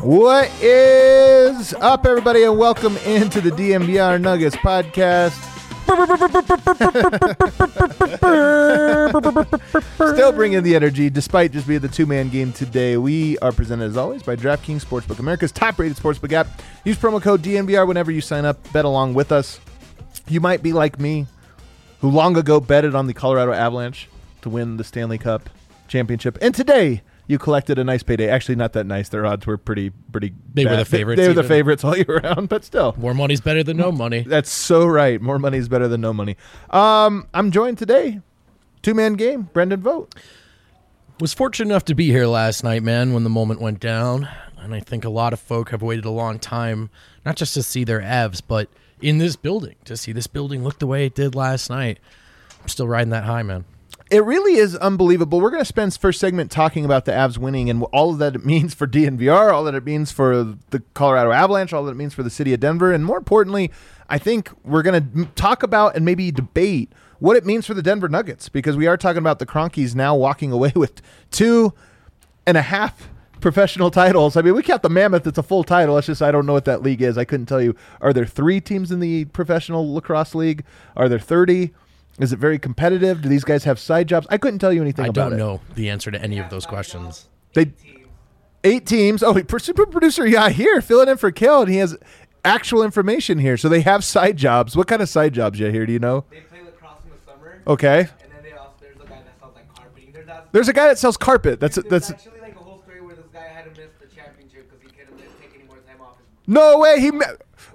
What is up, everybody, and welcome into the DNVR Nuggets podcast. Still bringing the energy despite just being the two man game today. We are presented as always by DraftKings Sportsbook, America's top rated sportsbook app. Use promo code DNVR whenever you sign up. Bet along with us. You might be like me, who long ago betted on the Colorado Avalanche to win the Stanley Cup championship. And today you collected a nice payday. Actually, not that nice. Their odds were pretty, pretty. They were the favorites They, were the favorites all year round, but still. More money's better than no money. That's so right. More money's better than no money. Um, I'm joined today, two man game. Brendan Vogt. Was fortunate enough to be here last night, man, when the moment went down. And I think a lot of folk have waited a long time, not just to see their Avs, but in this building, to see this building look the way it did last night. I'm still riding that high, man. It really is unbelievable. We're going to spend first segment talking about the Avs winning and all that it means for DNVR, all that it means for the Colorado Avalanche, all that it means for the city of Denver, and more importantly, I think we're going to talk about and maybe debate what it means for the Denver Nuggets because we are talking about the Kroenkes now walking away with two and a half professional titles. I mean, we count the Mammoth; it's a full title. It's just I don't know what that league is. I couldn't tell you. Are there three teams in the professional lacrosse league? Are there thirty? Is it very competitive? Do these guys have side jobs? I couldn't tell you anything I about don't it. know the answer to any of those questions. They eight teams. Oh, super producer, yeah, here filling in for Kill, and he has actual information here. So they have side jobs. What kind of side jobs you here? Do you know? They play lacrosse in the summer. Okay. And then they also there's a guy that sells like carpeting. There's, that, There's a guy that sells carpet. That's there's that's actually like a whole story where this guy had to miss the championship because he couldn't take any more time off. His, no way. He. ma-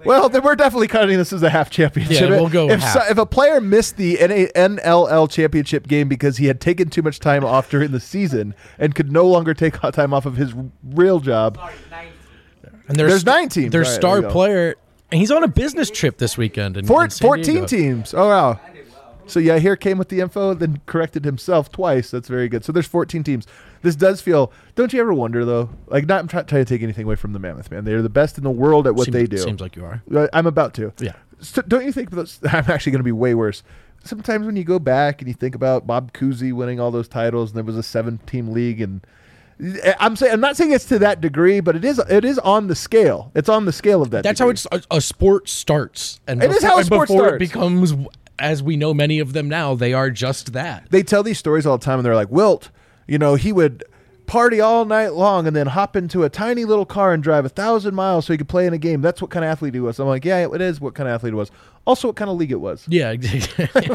Well, then we're definitely cutting this as a half championship. Yeah, we'll go If, half. if a player missed the NA, NLL championship game because he had taken too much time off during the season and could no longer take time off of his real job, sorry, 19. And their There's st- nine teams. Their All right, there star player, and he's on a business trip this weekend. In, Four, in 14 Diego. teams. Oh, wow. So, yeah, here came with the info, then corrected himself twice. That's very good. So, there's 14 teams. This does feel, don't you ever wonder, though? Like, not I'm trying to take anything away from the Mammoth, man. They're the best in the world at what Seems- they do. Seems like you are. Uh, I'm about to. Yeah. So don't you think those, I'm actually going to be way worse? Sometimes when you go back and you think about Bob Cousy winning all those titles, and there was a seven-team league, and I'm saying I'm not saying it's to that degree, but it is it is on the scale. It's on the scale of that. That's degree. how it's a, a sport starts. And It is how a sport starts. it becomes, as we know, many of them now, they are just that. they tell these stories all the time and they're like wilt you know he would party all night long and then hop into a tiny little car and drive a thousand miles so he could play in a game that's what kind of athlete he was i'm like yeah it is what kind of athlete it was also what kind of league it was Yeah, exactly.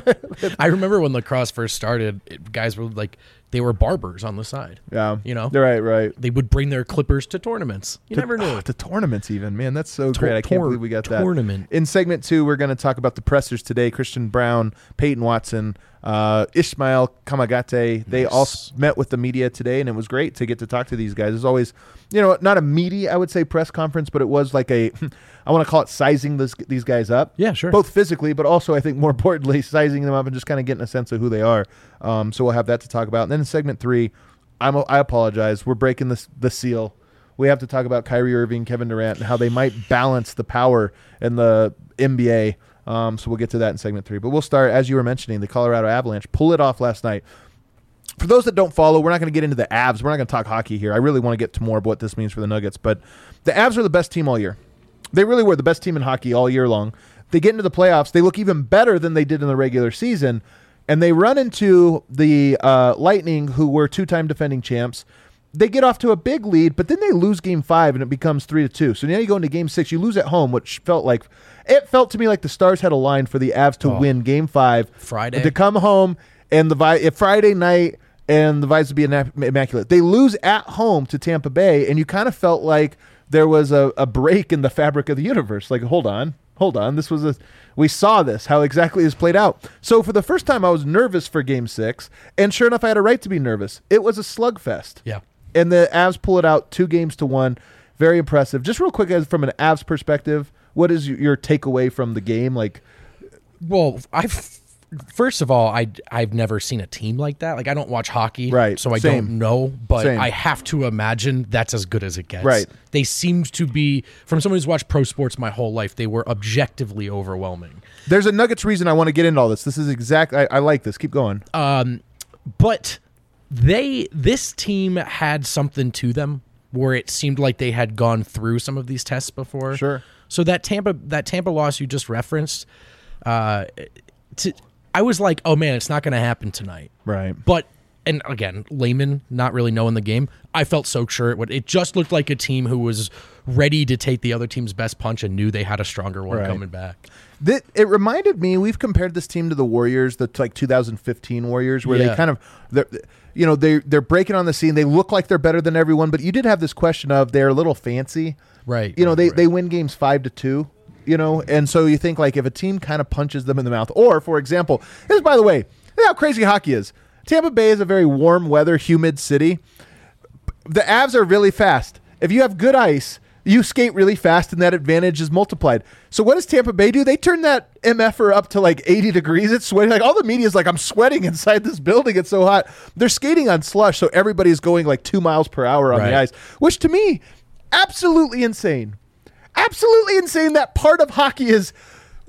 I remember when lacrosse first started, it, guys were like, they were barbers on the side. yeah You know? right right They would bring their clippers to tournaments. You never knew. Oh, to tournaments even man that's so Tor- great i can't tor- believe we got that tournament. in segment two we're going to talk about the pressers today Christian Braun peyton watson uh, Ismail Kamagate they all met with the media today and it was great to get to talk to these guys it's always you know not a meaty i would say press conference but it was like a i want to call it sizing this, these guys up Yeah, sure. both physically but also i think more importantly sizing them up and just kind of getting a sense of who they are um, so we'll have that to talk about and then in segment three I'm, i apologize we're breaking this the seal we have to talk about Kyrie Irving, Kevin Durant, and how they might balance the power in the NBA. Um, so we'll get to that in segment three. But we'll start, as you were mentioning, the Colorado Avalanche pull it off last night. For those that don't follow, we're not going to get into the Avs. We're not going to talk hockey here. I really want to get to more of what this means for the Nuggets. But the Avs are the best team all year. They really were the best team in hockey all year long. They get into the playoffs. They look even better than they did in the regular season. And they run into the uh, Lightning, who were two-time defending champs. They get off to a big lead, but then they lose Game Five, and it becomes three to two. So now you go into Game Six. You lose at home, which felt like it felt to me like the stars had aligned for the Avs to win Game Five Friday. to come home and the Vi- if Friday night and the Vibes would be immaculate. They lose at home to Tampa Bay, and you kind of felt like there was a, a break in the fabric of the universe. Like, hold on, hold on. This was a we saw this how exactly this played out. So for the first time, I was nervous for Game Six, and sure enough, I had a right to be nervous. It was a slugfest. Yeah. and the Avs pull it out two games to one. Very impressive. Just real quick, as from an Avs perspective, what is your- your takeaway from the game? Like, Well, I've first of all, I I've never seen a team like that. Like I don't watch hockey, Right, So I same. don't know, but Same. I have to imagine that's as good as it gets. Right. They seemed to be from someone who's watched pro sports my whole life. They were objectively overwhelming. there's a Nuggets reason I want to get into all this. This is exactly I, I like this. Keep going. Um, but they this team had something to them where it seemed like they had gone through some of these tests before. Sure. So that Tampa that Tampa loss you just referenced, uh, to, I was like, oh man, it's not going to happen tonight. Right. But and again, layman not really knowing the game, I felt so sure it would. It just looked like a team who was ready to take the other team's best punch and knew they had a stronger one Right. coming back. That it reminded me. We've compared this team to the Warriors, the like 2015 Warriors, where they kind of, you know, they they're breaking on the scene. They look like they're better than everyone, but you did have this question of they're a little fancy, Right, You know, right, they right. they win games five to two. You know, and so you think like if a team kind of punches them in the mouth, or for example, this by the way, how crazy hockey is. Tampa Bay is a very warm weather, humid city. the Avs are really fast. If you have good ice, you skate really fast, and that advantage is multiplied. So what does Tampa Bay do? They turn that MFR up to like 80 degrees. It's sweating. Like all the media is like, I'm sweating inside this building. It's so hot. They're skating on slush, so everybody's going like two miles per hour on Right. the ice, which to me, absolutely insane. Absolutely insane. That part of hockey is.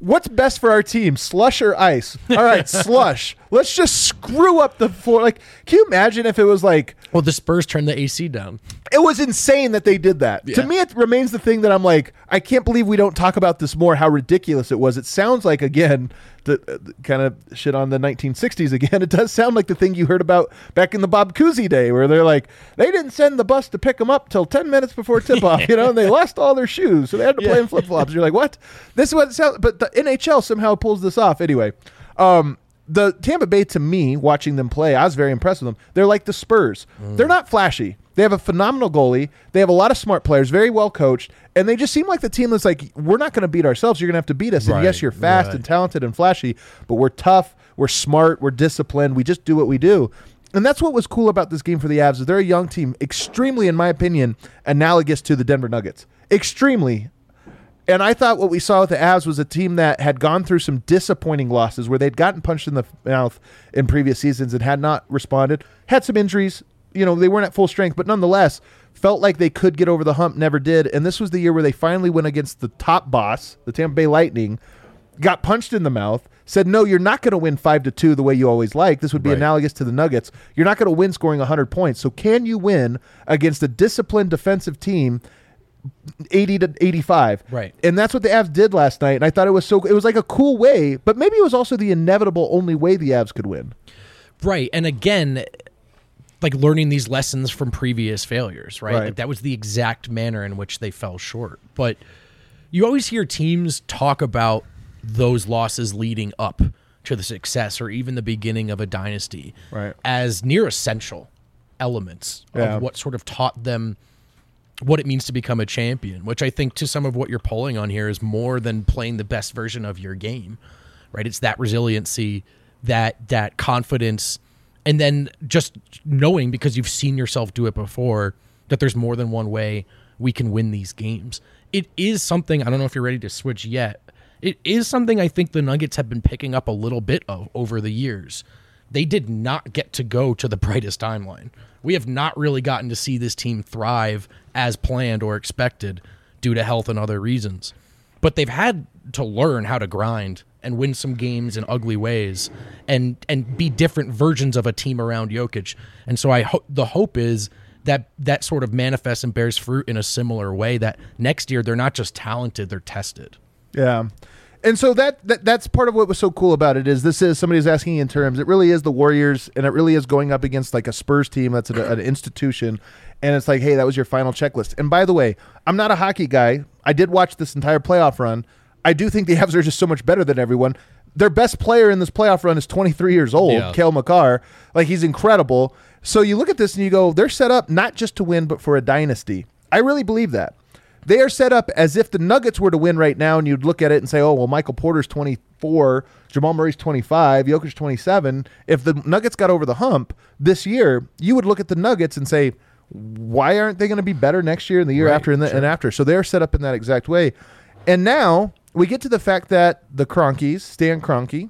What's best for our team, slush or ice? All right, slush. Let's just screw up the floor. Like, can you imagine if it was like Well, the Spurs turned the AC down. it was insane that they did that. To me, it remains the thing that I'm like, I can't believe we don't talk about this more. How ridiculous it was. It sounds like again, the, uh, the kind of shit on the 1960s again. It does sound like the thing you heard about back in the Bob Cousy day, where they're like, they didn't send the bus to pick them up till 10 minutes before tip off, you know, and they lost all their shoes, so they had to play in flip flops. You're like, what? This is what it sounds. But the NHL somehow pulls this off anyway. Um, the Tampa Bay, to me, watching them play, I was very impressed with them. They're like the Spurs. They're not flashy. They have a phenomenal goalie. They have a lot of smart players, very well coached, and they just seem like the team that's like, we're not going to beat ourselves. You're going to have to beat us. And yes, you're fast right. and talented and flashy, but we're tough. We're smart. We're disciplined. We just do what we do. And that's what was cool about this game for the Avs is they're a young team, extremely, in my opinion, analogous to the Denver Nuggets. Extremely and I thought what we saw with the Avs was a team that had gone through some disappointing losses where they'd gotten punched in the mouth in previous seasons and had not responded. Had some injuries, you know, they weren't at full strength, but nonetheless felt like they could get over the hump, never did. And this was the year where they finally went against the top boss, the Tampa Bay Lightning, got punched in the mouth, said, "No, you're not going to win 5 to 2 the way you always like. This would be Right. analogous to the Nuggets. You're not going to win scoring 100 points. So can you win against a disciplined defensive team 80 to 85. Right. And that's what the Avs did last night. And I thought it was so it was like a cool way, but maybe it was also the inevitable only way the Avs could win. Right. And again, like learning these lessons from previous failures, right? Right. Like that was the exact manner in which they fell short. But you always hear teams talk about those losses leading up to the success or even the beginning of a dynasty Right. as near essential elements Yeah. of what sort of taught them what it means to become a champion, which I think to some of what you're pulling on here is more than playing the best version of your game. Right? It's that resiliency, that that confidence, and then just knowing because you've seen yourself do it before that there's more than one way we can win these games. It is something I don't know if you're ready to switch yet. It is something I think the Nuggets have been picking up a little bit of over the years. They did not get to go to the brightest timeline. We have not really gotten to see this team thrive as planned or expected due to health and other reasons. But they've had to learn how to grind and win some games in ugly ways and and be different versions of a team around Jokic. And so I hope the hope is that that sort of manifests and bears fruit in a similar way that next year they're not just talented, they're tested. Yeah. And so that, that that's part of what was so cool about it is this is somebody's asking in terms. It really is the Warriors, and it really is going up against like a Spurs team that's an, an institution, and it's like, hey, that was your final checklist. And by the way, I'm not a hockey guy. I did watch this entire playoff run. I do think the Avs are just so much better than everyone. Their best player in this playoff run is 23 years old, Yeah. Cale Makar. Like he's incredible. So you look at this and you go, they're set up not just to win, but for a dynasty. I really believe that. They are set up as if the Nuggets were to win right now, and you'd look at it and say, "Oh, well, Michael Porter's 24, Jamal Murray's 25, Jokic 27." If the Nuggets got over the hump this year, you would look at the Nuggets and say, "Why aren't they going to be better next year and the year Right, after and, the, and after?" So they're set up in that exact way. And now we get to the fact that the Kroenkes, Stan Kroenke,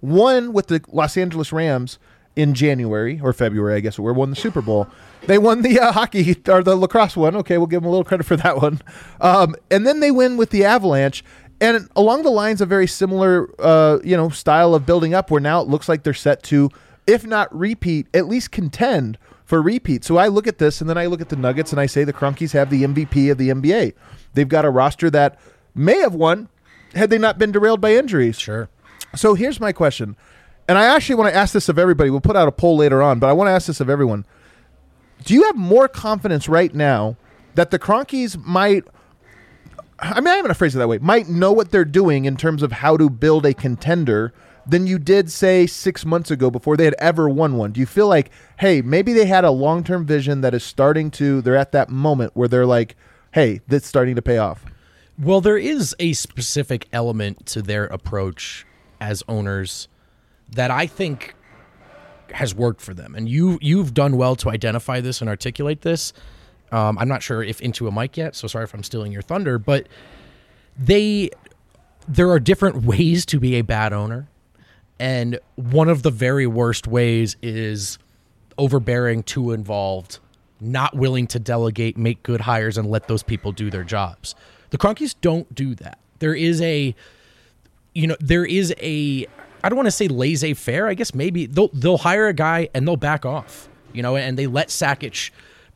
won with the Los Angeles Rams in January or February, I guess we won the Super Bowl. They won the uh, hockey or the lacrosse one. Okay, we'll give them a little credit for that one. Um, and then they win with the Avalanche. And along the lines of very similar, uh, you know, style of building up, where now it looks like they're set to, if not repeat, at least contend for repeat. So I look at this, and then I look at the Nuggets, and I say the Kroenkes have the MVP of the NBA. They've got a roster that may have won had they not been derailed by injuries. Sure. So here's my question. And I actually want to ask this of everybody. We'll put out a poll later on, but I want to ask this of everyone. Do you have more confidence right now that the Kroenkes might I mean, I'm going to phrase it that way. Might know what they're doing in terms of how to build a contender than you did say 6 months ago before they had ever won one. Do you feel like, hey, maybe they had a long-term vision that is starting to they're at that moment where they're like, hey, that's starting to pay off. Well, there is a specific element to their approach as owners that I think has worked for them, and you you've done well to identify this and articulate this. Um, I'm not sure if into a mic yet, so sorry if I'm stealing your thunder, but they there are different ways to be a bad owner, and one of the very worst ways is overbearing, too involved, not willing to delegate, make good hires, and let those people do their jobs. The Kroenkes don't do that. There is a, you know, there is a, I don't want to say laissez faire. I guess maybe they'll they'll hire a guy and they'll back off, you know, and they let Sakic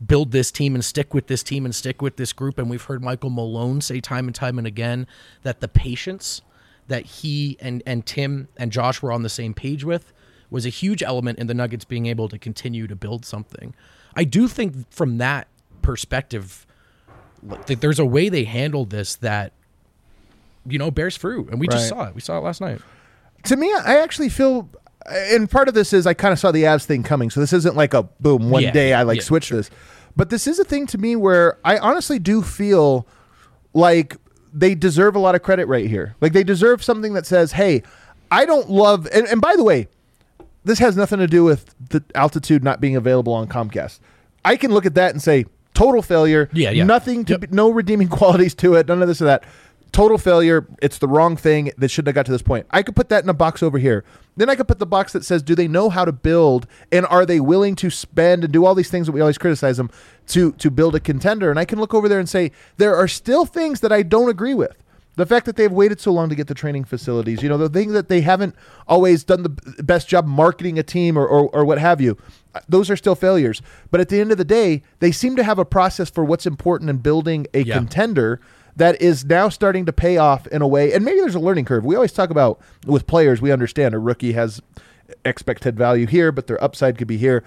build this team and stick with this team and stick with this group. And we've heard Michael Malone say time and time and again that the patience that he and and Tim and Josh were on the same page with was a huge element in the Nuggets being able to continue to build something. I do think from that perspective, that there's a way they handled this that you know bears fruit, and we just saw it. We saw it last night. To me, I actually feel, and part of this is I kind of saw the Avs thing coming. So this isn't like a boom one Yeah, day I like yeah, switch this, but this is a thing to me where I honestly do feel like they deserve a lot of credit right here. Like they deserve something that says, "Hey, I don't love." And, and by the way, this has nothing to do with the altitude not being available on Comcast. I can look at that and say total failure. Yeah, yeah. Nothing to Yep. be, no redeeming qualities to it. None of this or that. Total failure. It's the wrong thing that shouldn't have got to this point. I could put that in a box over here. Then I could put the box that says, do they know how to build and are they willing to spend and do all these things that we always criticize them to to build a contender? And I can look over there and say there are still things that I don't agree with. The fact that they've waited so long to get the training facilities, you know, the thing that they haven't always done the best job marketing a team or, or, or what have you, uh, those are still failures. But at the end of the day, they seem to have a process for what's important in building a Yeah. contender that is now starting to pay off in a way. And maybe there's a learning curve. We always talk about with players, we understand a rookie has expected value here, but their upside could be here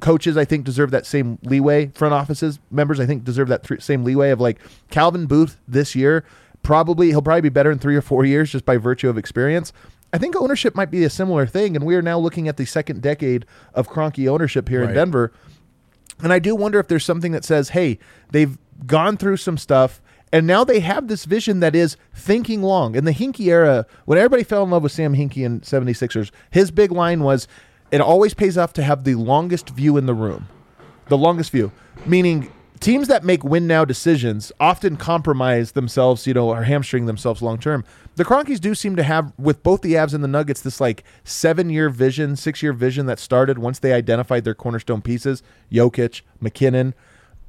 coaches I think deserve that same leeway. Front offices members I think deserve that th- same leeway of like Calvin Booth this year. Probably he'll probably be better in three or four years just by virtue of experience. I think ownership might be a similar thing, and we are now looking at the second decade of Kroenke ownership here in Denver. And I do wonder if there's something that says, hey, they've gone through some stuff and now they have this vision that is thinking long. In the Hinkie era, when everybody fell in love with Sam Hinkie and 76ers, his big line was it always pays off to have the longest view in the room. The longest view, meaning teams that make win now decisions often compromise themselves, you know, or hamstring themselves long term. The Kroenkes do seem to have, with both the Avs and the Nuggets, this like seven year vision, six year vision that started once they identified their cornerstone pieces Jokic, MacKinnon,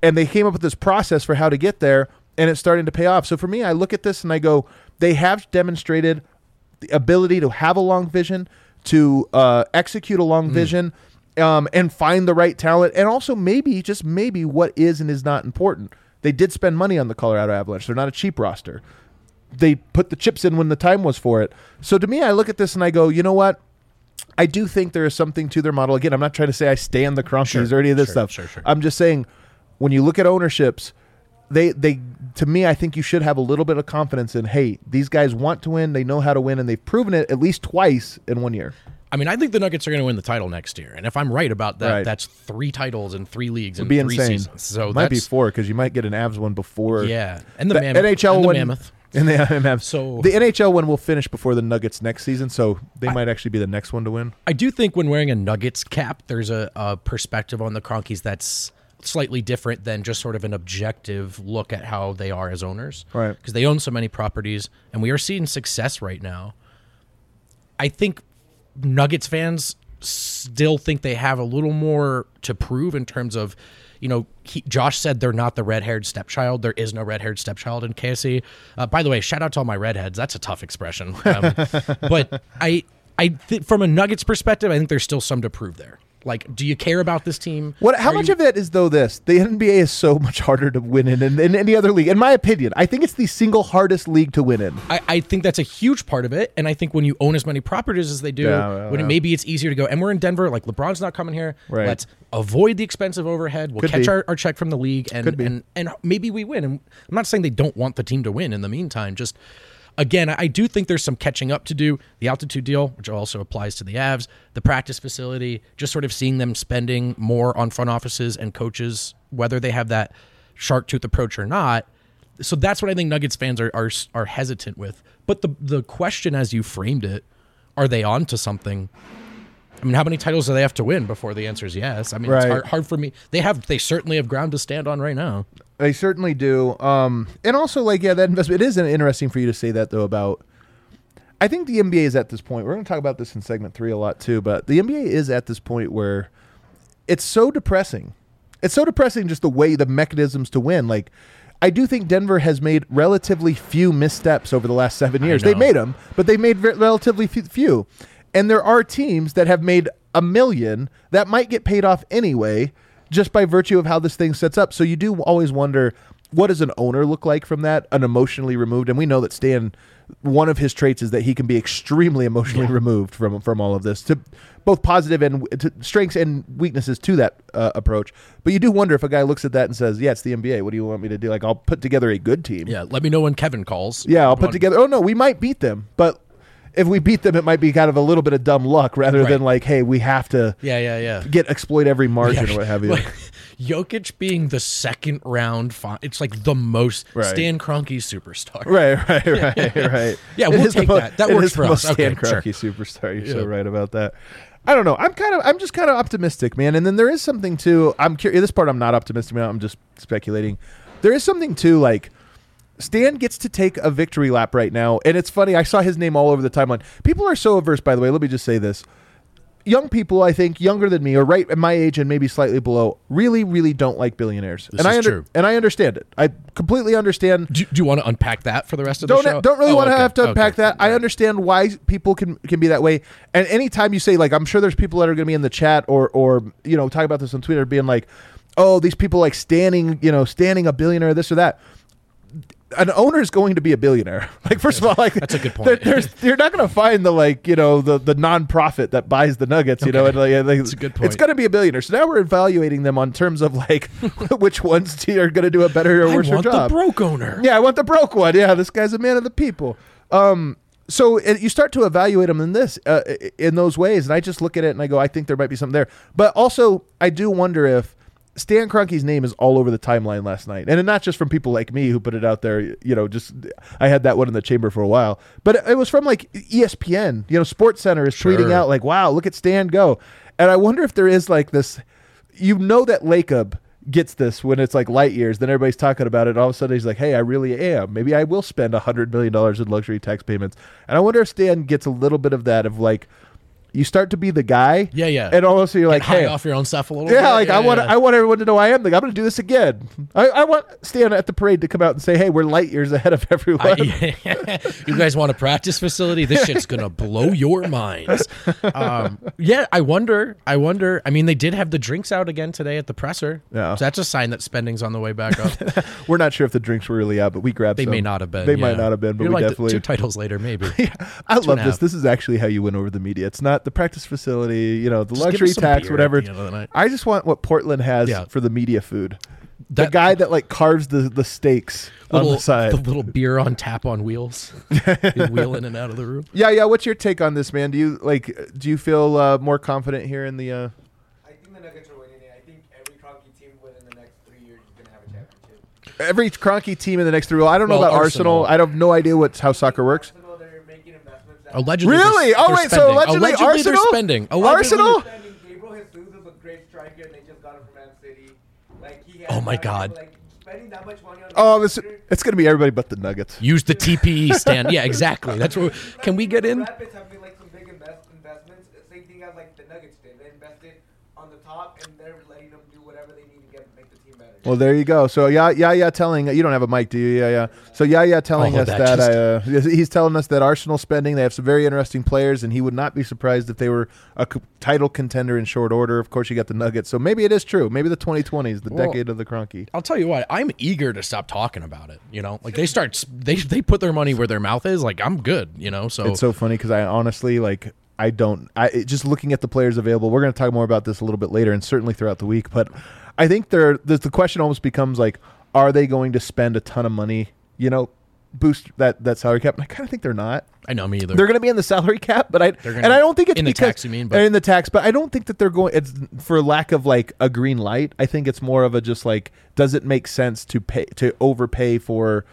and they came up with this process for how to get there, and it's starting to pay off. So for me, I look at this and I go, they have demonstrated the ability to have a long vision, to uh, execute a long vision, um, and find the right talent, and also maybe just maybe what is and is not important. They did spend money on the Colorado Avalanche. They're not a cheap roster. they put the chips in when the time was for it. So to me, I look at this and I go, you know what? I do think there is something to their model. Again, I'm not trying to say I stand the Kroenkes Sure, or any of this sure, stuff. sure. I'm just saying when you look at ownerships, they they to me, I think you should have a little bit of confidence in. Hey, these guys want to win. They know how to win, and they've proven it at least twice in one year. I mean, I think the Nuggets are going to win the title next year, and if I'm right about that, Right. that's three titles in three leagues It'd be three insane. seasons. So might be four because you might get an Avs one before. yeah, and the, the mammoth, NHL and the one. mammoth. And the Mavs. So- the NHL one will finish before the Nuggets next season, so they I- might actually be the next one to win. I do think when wearing a Nuggets cap, there's a, a perspective on the Kroenkes that's slightly different than just sort of an objective look at how they are as owners. Right. Because they own so many properties, and we are seeing success right now. I think Nuggets fans still think they have a little more to prove in terms of, you know, he, Josh said they're not the red-haired stepchild. There is no red-haired stepchild in KSE. Uh, by the way, shout out to all my redheads. That's a tough expression. Um, but I, I th- from a Nuggets perspective, I think there's still some to prove there. Like, do you care about this team? What? How Are much you- of it is though this? The NBA is so much harder to win in than in any other league. In my opinion, I think it's the single hardest league to win in. I, I think that's a huge part of it, and I think when you own as many properties as they do, Yeah, well, when it, yeah. maybe it's easier to go. And we're in Denver, like LeBron's not coming here. Right. Let's avoid the expensive overhead. We'll Could catch our, our check from the league, and, and and maybe we win. And I'm not saying they don't want the team to win. In the meantime, just again, I do think there's some catching up to do. The altitude deal, which also applies to the Avs, the practice facility, just sort of seeing them spending more on front offices and coaches, whether they have that shark tooth approach or not. So that's what I think Nuggets fans are are, are hesitant with. But the the question, as you framed it, are they on to something? I mean, how many titles do they have to win before the answer is yes? I mean, it's hard, hard for me. They have, they certainly have ground to stand on right now. They certainly do. Um, and also, like, yeah, that investment. It is interesting for you to say that though about. I think the NBA is at this point. We're going to talk about this in segment three a lot too, but the NBA is at this point where it's so depressing. It's so depressing just the way the mechanisms to win. Like, I do think Denver has made relatively few missteps over the last seven years. They've made them, but they've made re- relatively few. And there are teams that have made a million that might get paid off anyway, just by virtue of how this thing sets up. So you do always wonder what does an owner look like from that, an emotionally removed. And we know that Stan, one of his traits is that he can be extremely emotionally removed from from all of this, to both positive and to strengths and weaknesses to that uh, approach. But you do wonder if a guy looks at that and says, "Yeah, it's the NBA. What do you want me to do? Like, I'll put together a good team. Yeah, let me know when Kevin calls. Yeah, I'll put together. Oh no, we might beat them, but if we beat them, it might be kind of a little bit of dumb luck rather Right. than like, hey, we have to Yeah, yeah, yeah. get exploit every margin or what have you. Like, Jokic being the second round, fi- it's like the most Right. Stan Kroenke superstar. Right, right, right, right. Yeah, we'll take mo- that. That works for us. most Okay, Stan sure. Kroenke superstar. You're so right about that. I don't know. I'm kind of, I'm just kind of optimistic, man. And then there is something too. I'm curious. This part I'm not optimistic about. I'm just speculating. There is something too, like Stan gets to take a victory lap right now, and it's funny. I saw his name all over the timeline. People are so averse. By the way, let me just say this: young people, I think, younger than me or right at my age and maybe slightly below, really, really don't like billionaires. This and I is true. and I understand it. I completely understand Do, do you want to unpack that for the rest of don't the show? don't really Oh, want to okay, have to unpack okay. that. I understand why people can can be that way. And anytime you say like, I'm sure there's people that are going to be in the chat or or you know talk about this on Twitter, being like, oh, these people like standing you know standing a billionaire, this or that. An owner is going to be a billionaire. Like first of all, like That's a good point. you're not going to find the like you know the the nonprofit that buys the nuggets. You know, and like, like That's a good point. It's going to be a billionaire. So now we're evaluating them on terms of like which ones are going to do a better or I worse want job. the broke owner. Yeah, I want the broke one. Yeah, this guy's a man of the people. Um, so it, you start to evaluate them in this, uh, in those ways, and I just look at it and I go, I think there might be something there. But also, I do wonder if Stan Kroenke's name is all over the timeline last night, and not just from people like me who put it out there. You know, just I had that one in the chamber for a while, but it, was from like ESPN. You know, Sports Center is tweeting out like, "Wow, look at Stan go," and I wonder if there is like this. You know that Lacob gets this when it's like light years. Then everybody's talking about it. All of a sudden, he's like, "Hey, I really am. Maybe I will spend a hundred million dollars in luxury tax payments." And I wonder if Stan gets a little bit of that of like, you start to be the guy. Yeah, yeah. And also you're like, Get hey, off your own stuff a little. yeah, bit. like I want yeah. I want everyone to know I am. Like I'm going to do this again. I, I want Stan at the parade to come out and say, hey, we're light years ahead of everyone. I- you guys want a practice facility? This shit's gonna blow your minds. Um, yeah, I wonder. I wonder. I mean, they did have the drinks out again today at the presser. Yeah. so that's a sign that spending's on the way back up. we're not sure if the drinks were really out, but we grabbed. They may not have been. They might not have been, but You're we like definitely. two titles later, maybe. I and love this. This is actually how you win over the media. It's not the practice facility, you know, the Just luxury tax, whatever. the end of the night. I just want what Portland has Yeah. for the media food. The guy that like carves the the steaks Little, on the side. the little beer on tap on wheels, You wheel in and out of the room. yeah, yeah. What's your take on this, man? Do you like? Do you feel uh, more confident here in the? Uh, I think the Nuggets are winning it. I think every Kroenke team within the next three years is gonna have a championship. every Kroenke team in the next three. Well, I don't know Well, about Arsenal. Arsenal. I have no idea what how soccer works. Allegedly, Really? They're, Oh they're wait, so allegedly, allegedly Arsenal. they're spending. Allegedly, Arsenal. spending. Gabriel Jesus is a great striker, and they just got him from Man City. Like he. Oh my God. Like spending that much money on. Oh, a this it's gonna be everybody but the Nuggets. Use the TPE stand. Yeah, exactly. That's what. Can we get The in? Rapids have made like some big invest- investments. Same thing as like the Nuggets did. They invested on the top, and they're letting them do whatever they need to get make the team better. Well, there you go. So yeah, yeah, yeah. Telling you don't have a mic, do you? Yeah, yeah. So yeah, yeah. Telling All us of that, that uh, he's telling us that Arsenal spending. They have some very interesting players, and he would not be surprised if they were a c- title contender in short order. Of course, you got the Nuggets, so maybe it is true. Maybe the 2020s, the Well, decade of the Kroenke. I'll tell you what. I'm eager to stop talking about it. You know, like they start they they put their money where their mouth is. Like I'm good. You know. So, It's so funny because I honestly like. I don't. I just looking at the players available. We're going to talk more about this a little bit later, and certainly throughout the week. But I think there, the, the question almost becomes like, are they going to spend a ton of money? You know, boost that that salary cap. And I kind of think they're not. I know me either. They're going to be in the salary cap, but I They're and gonna- I don't think it's in the tax, you mean, but- in the tax, but I don't think that they're going. It's for lack of like a green light. I think it's more of a just like, does it make sense to pay to overpay for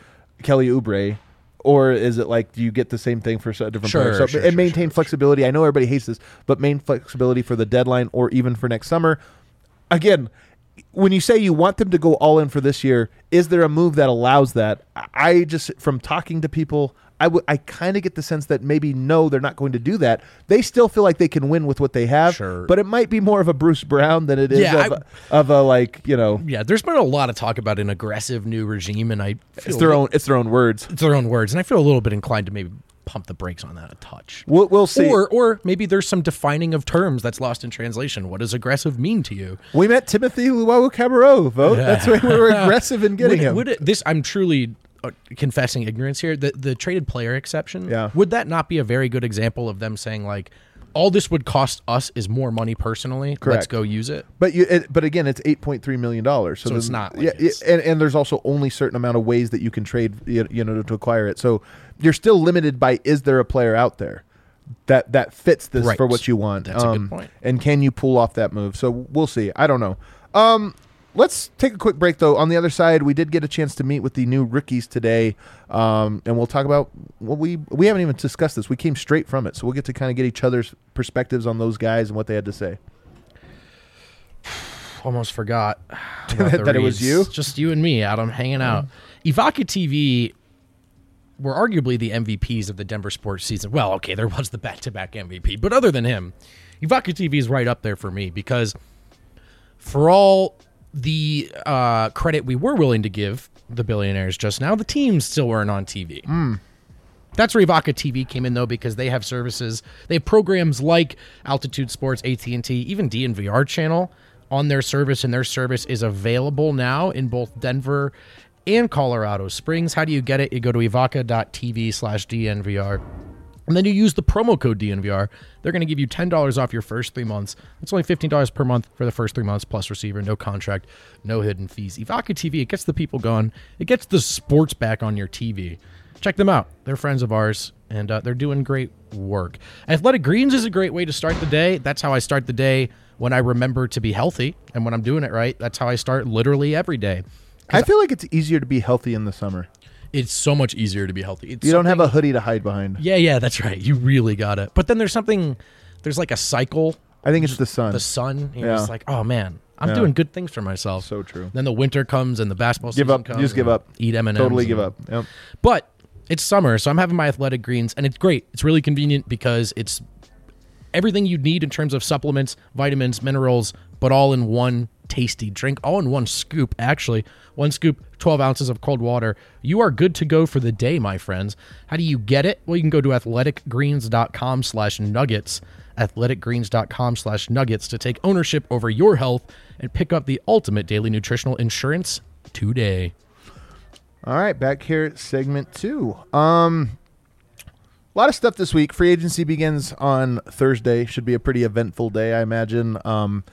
Kelly Oubre, or is it like do you get the same thing for a different Sure, player? So sure, and sure, maintain flexibility. I know everybody hates this, but maintain flexibility for the deadline or even for next summer. Again, when you say you want them to go all in for this year, is there a move that allows that? I- just from talking to people, I would I kind of get the sense that maybe no, they're not going to do that. They still feel like they can win with what they have, Sure. but it might be more of a Bruce Brown than it is Yeah, of, I- a, of a like you know. yeah, there's been a lot of talk about an aggressive new regime, and I It's their own. It's their own words. It's their own words, and I feel a little bit inclined to maybe pump the brakes on that a touch. We'll, we'll see. Or, or maybe there's some defining of terms that's lost in translation. What does aggressive mean to you? we met Timothy Luau Cabarro. Vogt. That's why we were aggressive in getting would, him. Would it, this? I'm truly uh, confessing ignorance here. The the traded player exception. Yeah. Would that not be a very good example of them saying like, all this would cost us is more money personally. Correct. Let's go use it. But you, it, but again, it's eight point three million dollars. So it's then- not like yeah, it's- and and there's also only certain amount of ways that you can trade, you know, to acquire it. So you're still limited by is there a player out there that that fits this Right. for what you want? Um, That's a good point. And can you pull off that move? So we'll see. I don't know. Um, let's take a quick break though. On the other side, we did get a chance to meet with the new rookies today, um, and we'll talk about what we we haven't even discussed this. We came straight from it, so we'll get to kind of get each other's perspectives on those guys and what they had to say. Almost forgot the That it was you? Just you and me, Adam, hanging out. Evoca TV were arguably the MVPs of the Denver sports season. Well, okay, there was the back-to-back MVP, but other than him, Evoca TV is right up there for me because for all the uh, credit we were willing to give the billionaires just now, the teams still weren't on TV. That's where Evoca TV came in though, because they have services. They have programs like Altitude Sports, AT and T, even DNVR channel on their service, and their service is available now in both Denver and Colorado Springs. How do you get it? You go to evoca.tv slash DNVR. And then you use the promo code DNVR. They're going to give you $10 off your first three months. It's only $15 per month for the first three months, plus receiver, no contract, no hidden fees. Evoca TV, it gets the people going. It gets the sports back on your TV. Check them out. They're friends of ours, and uh, they're doing great work. Athletic Greens is a great way to start the day. That's how I start the day when I remember to be healthy. And when I'm doing it right, that's how I start literally every day. I feel like it's easier to be healthy in the summer. It's so much easier to be healthy. It's You don't have a hoodie to hide behind. Yeah, yeah, that's right. You really got it. But then there's something, there's like a cycle, I think it's the sun. the sun. You're Yeah. just like, oh man, I'm Yeah. doing good things for myself. So true. Then the winter comes and the basketball Give season up. comes. Just give and up. Eat M and M's. Totally give up. Yep. But it's summer, so I'm having my athletic greens, and it's great. It's really convenient because it's everything you need in terms of supplements, vitamins, minerals, but all in one tasty drink, all in one scoop, actually. One scoop, 12 ounces of cold water. You are good to go for the day, my friends. How do you get it? Well, you can go to athleticgreens.com slash nuggets, athleticgreens.com slash nuggets to take ownership over your health and pick up the ultimate daily nutritional insurance today. All right, back here at segment two. Um, a lot of stuff this week. Free agency begins on Thursday. Should be a pretty eventful day, I imagine. Um,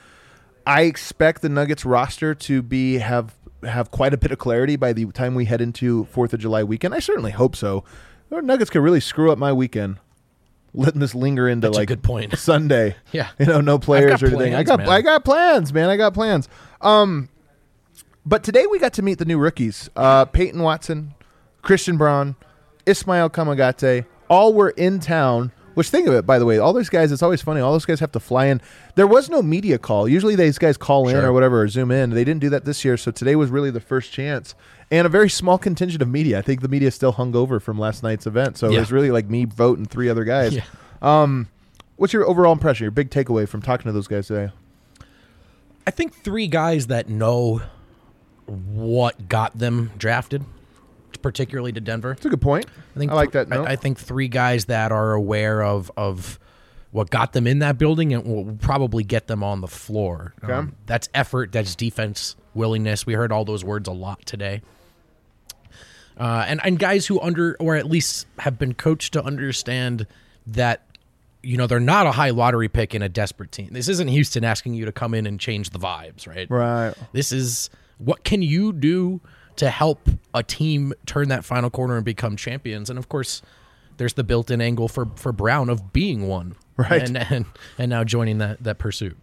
I expect the Nuggets roster to be have have quite a bit of clarity by the time we head into Fourth of July weekend. I certainly hope so. The Nuggets could really screw up my weekend, letting this linger into That's like good point. Sunday. Yeah. you know, no players or anything. I got man. I got plans, man. I got plans. Um, but today we got to meet the new rookies: uh, Peyton Watson, Christian Braun, Ismail Kamagate. All were in town. Which think of it, by the way, all those guys. It's always funny. All those guys have to fly in. There was no media call. Usually these guys call in or whatever or zoom in. They didn't do that this year, so today was really the first chance. And a very small contingent of media. I think the media still hung over from last night's event, so it was really like me voting three other guys. Yeah. Um, what's your overall impression? Your big takeaway from talking to those guys today? I think three guys that know what got them drafted, particularly to Denver. It's a good point. I think I like that. note. I, I think three guys that are aware of of what got them in that building and will probably get them on the floor. Um, that's effort. That's defense, willingness. We heard all those words a lot today. Uh, and and guys who under or at least have been coached to understand that you know they're not a high lottery pick in a desperate team. This isn't Houston asking you to come in and change the vibes, right? Right. This is what can you do to help a team turn that final corner and become champions? And of course, there's the built-in angle for for Braun of being one, Right. And and, and now joining that that pursuit.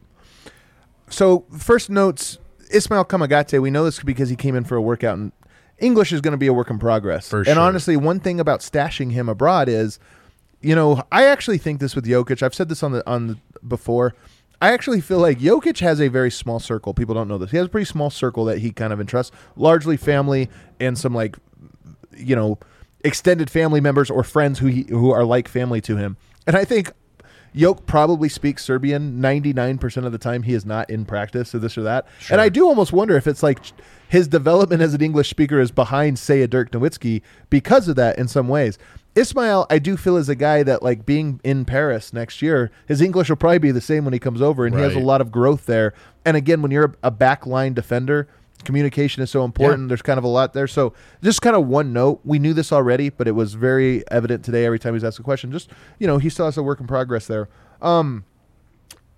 So first notes, Ismail Kamagate. We know this because he came in for a workout, and English is going to be a work in progress. For and sure. honestly, one thing about stashing him abroad is, you know, I actually think this with Jokic. I've said this on the on the, before. I actually feel like Jokic has a very small circle. People don't know this. He has a pretty small circle that he kind of entrusts, largely family and some like, you know, extended family members or friends who he, who are like family to him. And I think Yoke probably speaks Serbian 99% of the time he is not in practice or this or that. And I do almost wonder if it's like his development as an English speaker is behind, say, a Dirk Nowitzki because of that in some ways. Ismail, I do feel is a guy that like being in Paris next year, his English will probably be the same when he comes over, and he has a lot of growth there. And again, when you're a, a backline defender, communication is so important. There's kind of a lot there. So just kind of one note. We knew this already, but it was very evident today. Every time he's asked a question, just you know, he still has a work in progress there. Um,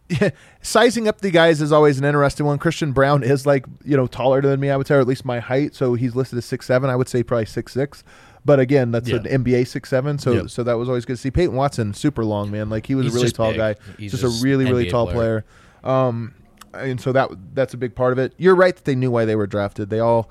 yeah, sizing up the guys is always an interesting one. Christian Braun is like you know taller than me, I would say, or at least my height. So he's listed as six seven. I would say probably six six. But again, that's Yeah. an NBA six seven. So Yep. so that was always good to see. Peyton Watson, super long man. Like he was He's a really tall big. guy. He's just, just a really really NBA tall player. player. Um, and so that that's a big part of it. You're right that they knew why they were drafted. They all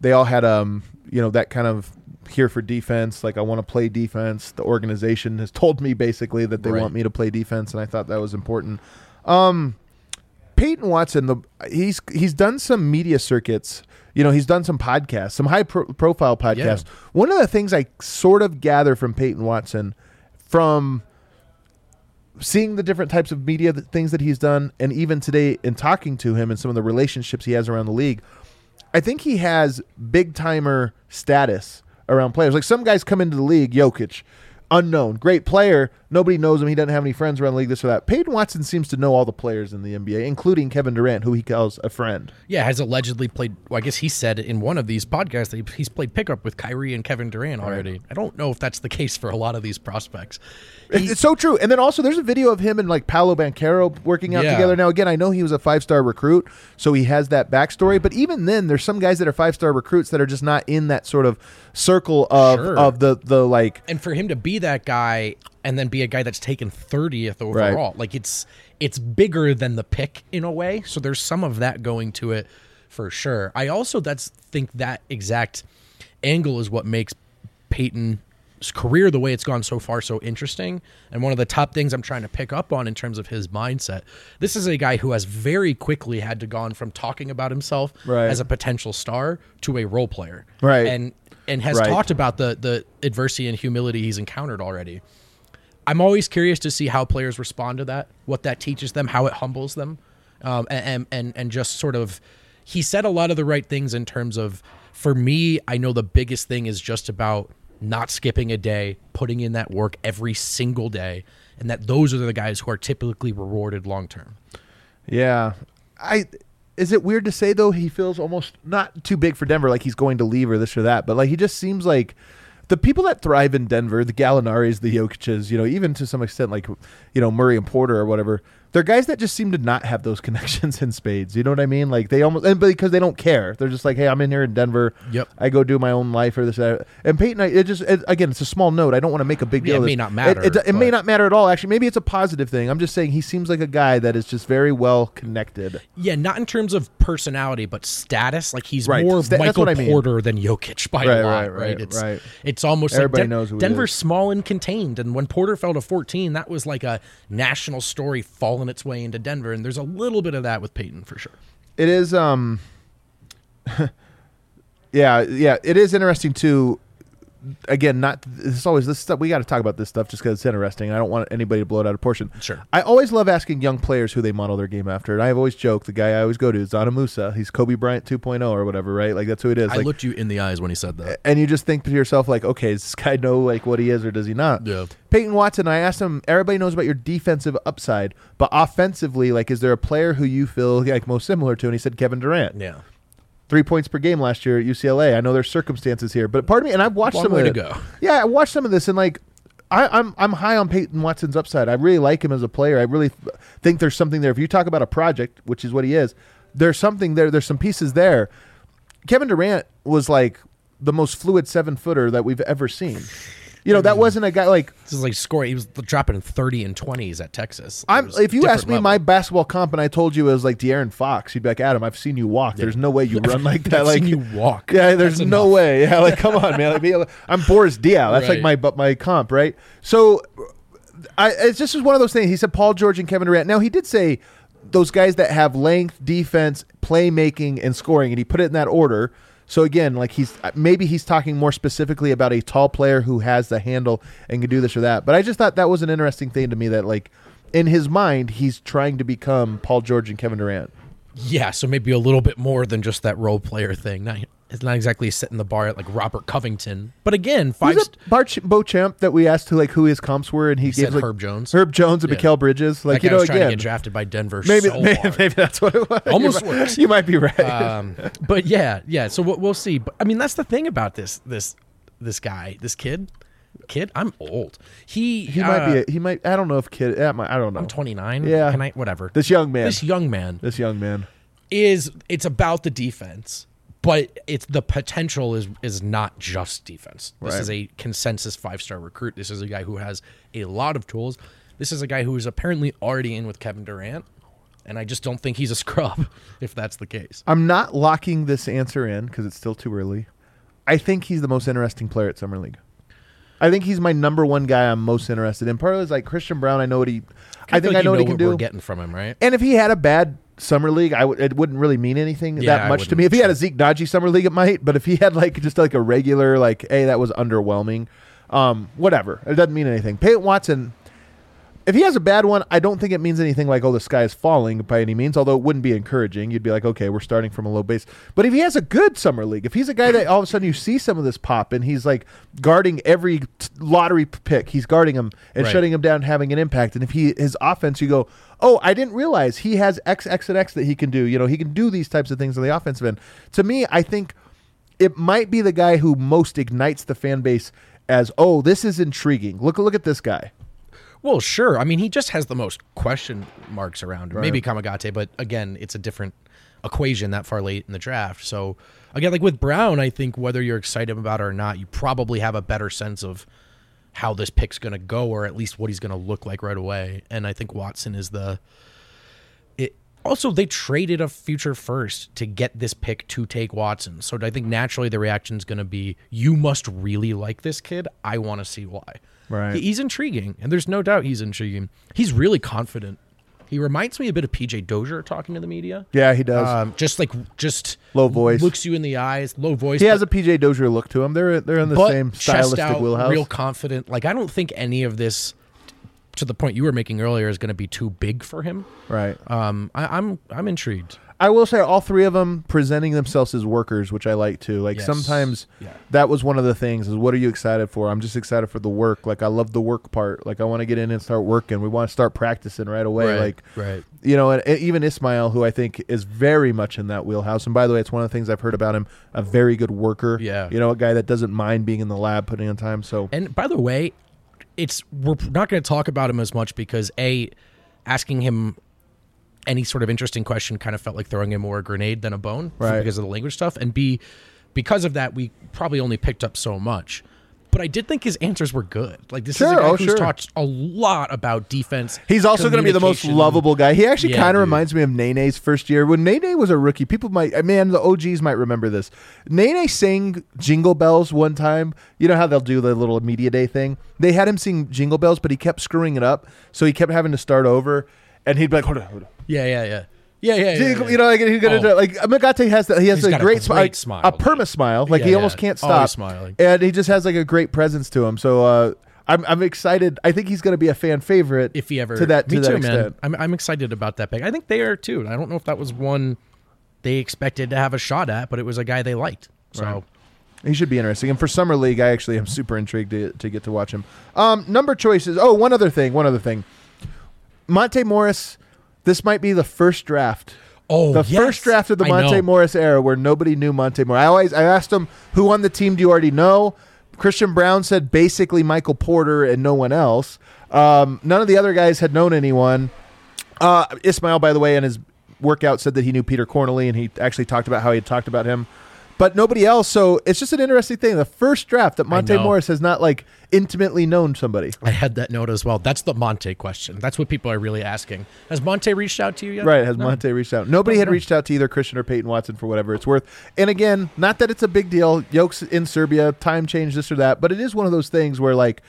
they all had um you know that kind of here for defense. Like I want to play defense. The organization has told me basically that they Right. want me to play defense, and I thought that was important. Um, Peyton Watson, the he's he's done some media circuits. You know, he's done some podcasts, some high pro- profile podcasts. One of the things I sort of gather from Peyton Watson, from seeing the different types of media that, things that he's done, and even today in talking to him and some of the relationships he has around the league, I think he has big timer status around players. Like some guys come into the league, Jokic, unknown, great player, nobody knows him. He doesn't have any friends around the league. This or that. Peyton Watson seems to know all the players in the NBA, including Kevin Durant, who he calls a friend. Yeah, has allegedly played. Well, I guess he said in one of these podcasts that he's played pickup with Kyrie and Kevin Durant already. I don't know if that's the case for a lot of these prospects. It- It's so true. And then also, there's a video of him and like Paolo Banchero working out Yeah. together. Now, again, I know he was a five star recruit, so he has that backstory. But even then, there's some guys that are five star recruits that are just not in that sort of circle of Sure. of the the like. and for him to be that guy and then be a guy that's taken 30th overall. Like it's it's bigger than the pick in a way. So there's some of that going to it for sure. I also that's think that exact angle is what makes peyton's career the way it's gone so far so interesting. And one of the top things i'm trying to pick up on in terms of his mindset this is a guy who has very quickly had to gone from talking about himself Right. as a potential star to a role player. Right. and and has Right. talked about the the adversity and humility he's encountered already. I'm always curious to see how players respond to that, what that teaches them, how it humbles them, um, and and and just sort of. He said a lot of the right things in terms of, for me, I know the biggest thing is just about not skipping a day, putting in that work every single day, and that those are the guys who are typically rewarded long term. Yeah. I is it weird to say though he feels almost not too big for Denver, like he's going to leave or this or that, but like he just seems like the people that thrive in Denver, the Gallinaris, the Jokic's, you know, even to some extent like you know Murray and Porter or whatever, they're guys that just seem to not have those connections in spades. You know what I mean? Like they almost and because they don't care, they're just like, hey, I'm in here in Denver. Yep. I go do my own life or this. That. And Peyton, I- it just it, again, it's a small note. I don't want to make a big Yeah, deal. it may not matter, It, it, it may not matter at all. Actually, maybe it's a positive thing. I'm just saying he seems like a guy that is just very well connected. Yeah, not in terms of personality, but status. Like he's Right. more that's Michael I mean. Porter than Jokic by Right, a lot, right, right? right, It's right. it's almost Everybody like Den- knows who he Denver's small and contained, and when Porter fell to 14, that was like a national story falling its way into Denver, and there's a little bit of that with Peyton for sure. It is um Yeah, yeah, it is interesting too. Again, not this is always this stuff we got to talk about this stuff just because it's interesting. I don't want anybody to blow it out of proportion. Sure. I always love asking young players who they model their game after, and I've always joked the guy I always go to is Dzanan Musa. He's Kobe Bryant 2.0 or whatever, right? Like that's who it is. I like, looked you in the eyes when he said that. and you just think to yourself like, okay, does this guy know like what he is or does he not? Yeah. Peyton Watson, I asked him. Everybody knows about your defensive upside, but offensively, like, is there a player who you feel like most similar to? And he said Kevin Durant. Yeah. Three points per game last year at UCLA. I know there's circumstances here, but part of me, and I've watched Long some way of to go. Yeah, I watched some of this, and like, I, I'm I'm high on Peyton Watson's upside. I really like him as a player. I really th- think there's something there. If you talk about a project, which is what he is, there's something there. There's some pieces there. Kevin Durant was like the most fluid seven footer that we've ever seen. You know, that mm-hmm. wasn't a guy like This is like scoring. He was dropping 30 and 20s at Texas. It I'm. was If you different asked me level. my basketball comp and I told you it was like De'Aaron Fox, you'd be like, Adam, I've seen you walk. There's no way you run like that. I've like seen you walk. Yeah, there's That's no enough. way. Yeah, like come on, man. Like, be- I'm Boris Diaw. That's like my but my comp, right? So, I it's just one of those things. He said Paul George and Kevin Durant. Now he did say those guys that have length, defense, playmaking, and scoring, and he put it in that order. So again, like he's uh, maybe he's talking more specifically about a tall player who has the handle and can do this or that. But I just thought that was an interesting thing to me that like in his mind he's trying to become Paul George and Kevin Durant. Yeah, so maybe a little bit more than just that role player thing. It's not exactly setting the bar at like Robert Covington, but again, five. Who's that Bart Beauchamp that we asked who like who his comps were, and he, He gave said like, Herb Jones. Herb Jones and Yeah. Mikal Bridges. Like you know, was trying to again, get drafted by Denver. maybe so maybe, maybe that's what it was. Almost you might, worse. You might be right. um, but yeah, yeah. So we'll, we'll see. But I mean, that's the thing about this this this guy, this kid. Kid, I'm old. He he might uh, be. A, he might. I don't know if kid. I I don't know. I'm 29. Yeah. Can I? Whatever. This young man. This young man This young man. is. It's about the defense, but it's the potential is is not just defense. This Right. is a consensus five star recruit. This is a guy who has a lot of tools. This is a guy who is apparently already in with Kevin Durant, and I just don't think he's a scrub if that's the case. I'm not locking this answer in because it's still too early. I think he's the most interesting player at summer league. I think he's my number one guy. I'm most interested in. Part of it is like Christian Braun. I know what he. I, think I know you what he can We're getting from him, right? And if he had a bad summer league, I it wouldn't really mean anything Yeah, that much to me. If he had a Zeke Nnaji summer league, it might. But if he had like just like a regular like, hey, that was underwhelming. Um, whatever. It doesn't mean anything. Peyton Watson. If he has a bad one, I don't think it means anything like, oh, the sky is falling by any means, although it wouldn't be encouraging. You'd be like, okay, we're starting from a low base. But if he has a good summer league, if he's a guy that all of a sudden you see some of this pop and he's like guarding every t- lottery pick, he's guarding him and Right. shutting him down, having an impact. And if he his offense, you go, oh, I didn't realize he has X, X, and X that he can do. You know, he can do these types of things on the offensive end. To me, I think it might be the guy who most ignites the fan base as, oh, this is intriguing. Look, look at this guy. Well, sure. I mean, he just has the most question marks around. him. Maybe Kamagate, but again, it's a different equation that far late in the draft. So again, like with Braun, I think whether you're excited about it or not, you probably have a better sense of how this pick's going to go, or at least what he's going to look like right away. And I think Watson is the. It also they traded a future first to get this pick to take Watson. So I think naturally the reaction is going to be, "You must really like this kid. I want to see why." Right. He's intriguing, and there's no doubt he's intriguing. He's really confident. He reminds me a bit of PJ Dozier talking to the media. Yeah, he does. Um, just like just Low voice. looks you in the eyes, low voice. he has a PJ Dozier look to him. They're they're in the but same chest stylistic out, wheelhouse. real confident. Like I don't think any of this to the point you were making earlier, is going to be too big for him. Right. Um, I, I'm I'm intrigued. I will say all three of them presenting themselves as workers, which I like too. Like Yes. sometimes Yeah. that was one of the things is what are you excited for? I'm just excited for the work. Like I love the work part. Like I want to get in and start working. We want to start practicing right away. Right, Like right. You know, and, and even Ismail, who I think is very much in that wheelhouse. And by the way, it's one of the things I've heard about him. A very good worker. Yeah. You know, a guy that doesn't mind being in the lab, putting in time. So And by the way, it's we're not going to talk about him as much because a asking him any sort of interesting question kind of felt like throwing him more a grenade than a bone Right. because of the language stuff, and b because of that we probably only picked up so much. But I did think his answers were good. Like this is a guy oh, who's sure. talked a lot about defense. He's also going to be the most lovable guy. He actually Yeah, kind of reminds me of Nene's first year. When Nene was a rookie, people might, uh, man, the OGs might remember this. Nene sang Jingle Bells one time. You know how they'll do the little media day thing? They had him sing Jingle Bells, but he kept screwing it up. So he kept having to start over. And he'd be like, hold on, hold on. Yeah, yeah, yeah, yeah, yeah. yeah, yeah. You know, like he's gonna Oh. do like Magate has that. He has He's a a great, smi- great smile, a perma smile. Like Yeah, he almost can't Always stop, smiling. and he just has like a great presence to him. So uh, I'm I'm excited. I think he's going to be a fan favorite if he ever to that me to that too, extent. man. I'm I'm excited about that pick. I think they are too. I don't know if that was one they expected to have a shot at, but it was a guy they liked. So Right. He should be interesting. And for summer league, I actually am super intrigued to, to get to watch him. Um, number choices. Oh, one other thing. One other thing. Monte Morris. This might be the first draft. Oh, the yes. first draft of the Monte. Morris era where nobody knew Monte Morris. I always I asked him who on the team do you already know. Christian Braun said basically Michael Porter and no one else. Um, none of the other guys had known anyone. Uh, Ismail, by the way, in his workout said that he knew Petr Cornelie, and he actually talked about how he had talked about him, but nobody else. So it's just an interesting thing. The first draft that Monte. Morris has not like intimately known somebody. I had that note as well. That's the Monte question. That's what people are really asking. Has Monte reached out to you yet? Right, has No. Monte reached out? Nobody had no. reached out to either Christian or Peyton Watson for whatever it's worth. And again, not that it's a big deal. Yokes in Serbia, time change, this or that, but it is one of those things where, like,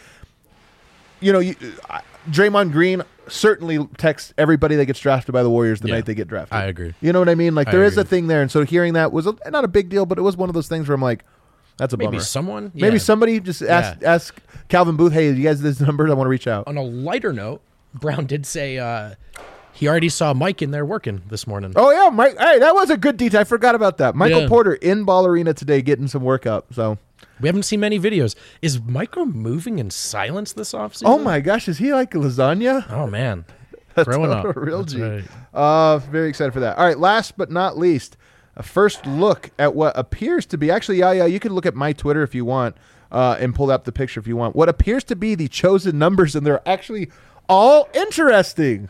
you know, you, uh, Draymond Green certainly texts everybody that gets drafted by the Warriors the Yeah, night they get drafted. I agree. You know what I mean? Like, I there is a thing there, and so hearing that was a, not a big deal, but it was one of those things where I'm like, that's a Maybe bummer. someone. Maybe somebody just ask Yeah. ask Calvin Booth, hey, you guys this number? I want to reach out. On a lighter note, Braun did say uh, he already saw Mike in there working this morning. Oh yeah, Mike. Hey, that was a good detail. I forgot about that. Michael Yeah. Porter in Ball Arena today, getting some work up. So, We haven't seen many videos. Is Michael moving in silence this offseason? oh my gosh, is he like lasagna? Oh man, That's growing a up. real That's G. right. Uh, very excited for that. All right, last but not least, a first look at what appears to be actually, yeah, yeah. You can look at my Twitter if you want, uh, and pull up the picture if you want. What appears to be the chosen numbers, and they're actually all interesting.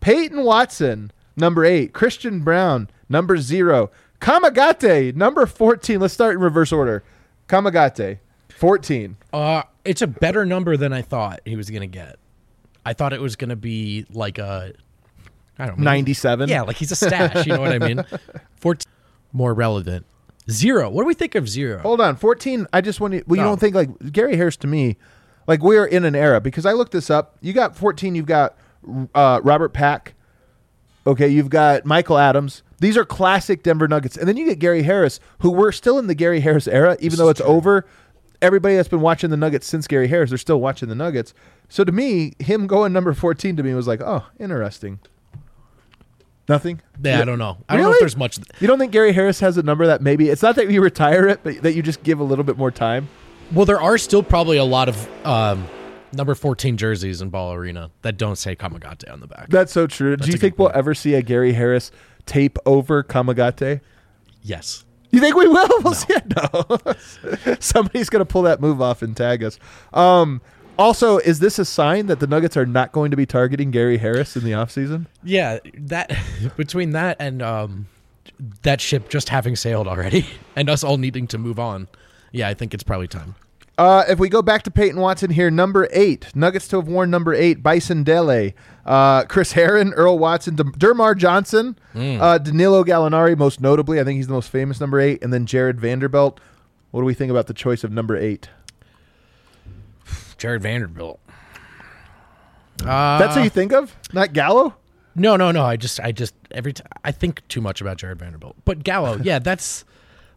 Peyton Watson, number eight. Christian Braun, number zero. Kamagate, number fourteen. Let's start in reverse order. Kamagate, fourteen. Uh, it's a better number than I thought he was gonna get. I thought it was gonna be like a, I don't know, 97? Yeah, like he's a stash. you know what I mean? Fourteen, more relevant. Zero. What do we think of zero? Hold on, fourteen. I just want to. Well, you No. don't think like Gary Harris to me, like we're in an era because I looked this up. You got fourteen. You've got uh, Robert Pack. Okay, you've got Michael Adams. These are classic Denver Nuggets, and then you get Gary Harris, who we're still in the Gary Harris era, even though it's over. Everybody that's been watching the Nuggets since Gary Harris, they're still watching the Nuggets. So to me, him going number fourteen to me was like, oh, interesting. Nothing. Yeah, I don't know. I don't know Really? if there's much. You don't think Gary Harris has a number that maybe it's not that you retire it, but that you just give a little bit more time? Well, there are still probably a lot of um, number 14 jerseys in Ball Arena that don't say Kamagate on the back. That's so true. Do you think we'll point. ever see a Gary Harris tape over Kamagate? yes. You think we will? We'll see it. No. Somebody's going to pull that move off and tag us. Um, also, is this a sign that the Nuggets are not going to be targeting Gary Harris in the offseason? Yeah, that between that and um, that ship just having sailed already, and us all needing to move on. Yeah, I think it's probably time. Uh, if we go back to Peyton Watson here, number eight, Nuggets to have worn number eight, Bison Dele, uh, Chris Herren, Earl Watson, De- DerMarr Johnson, uh, Danilo Gallinari, most notably. I think he's the most famous number eight, and then Jarred Vanderbilt. What do we think about the choice of number eight? Jarred Vanderbilt. Uh, That's who you think of? Not Gallo? No, no, no. I just, I just every time I think too much about Jarred Vanderbilt. But Gallo, yeah, that's.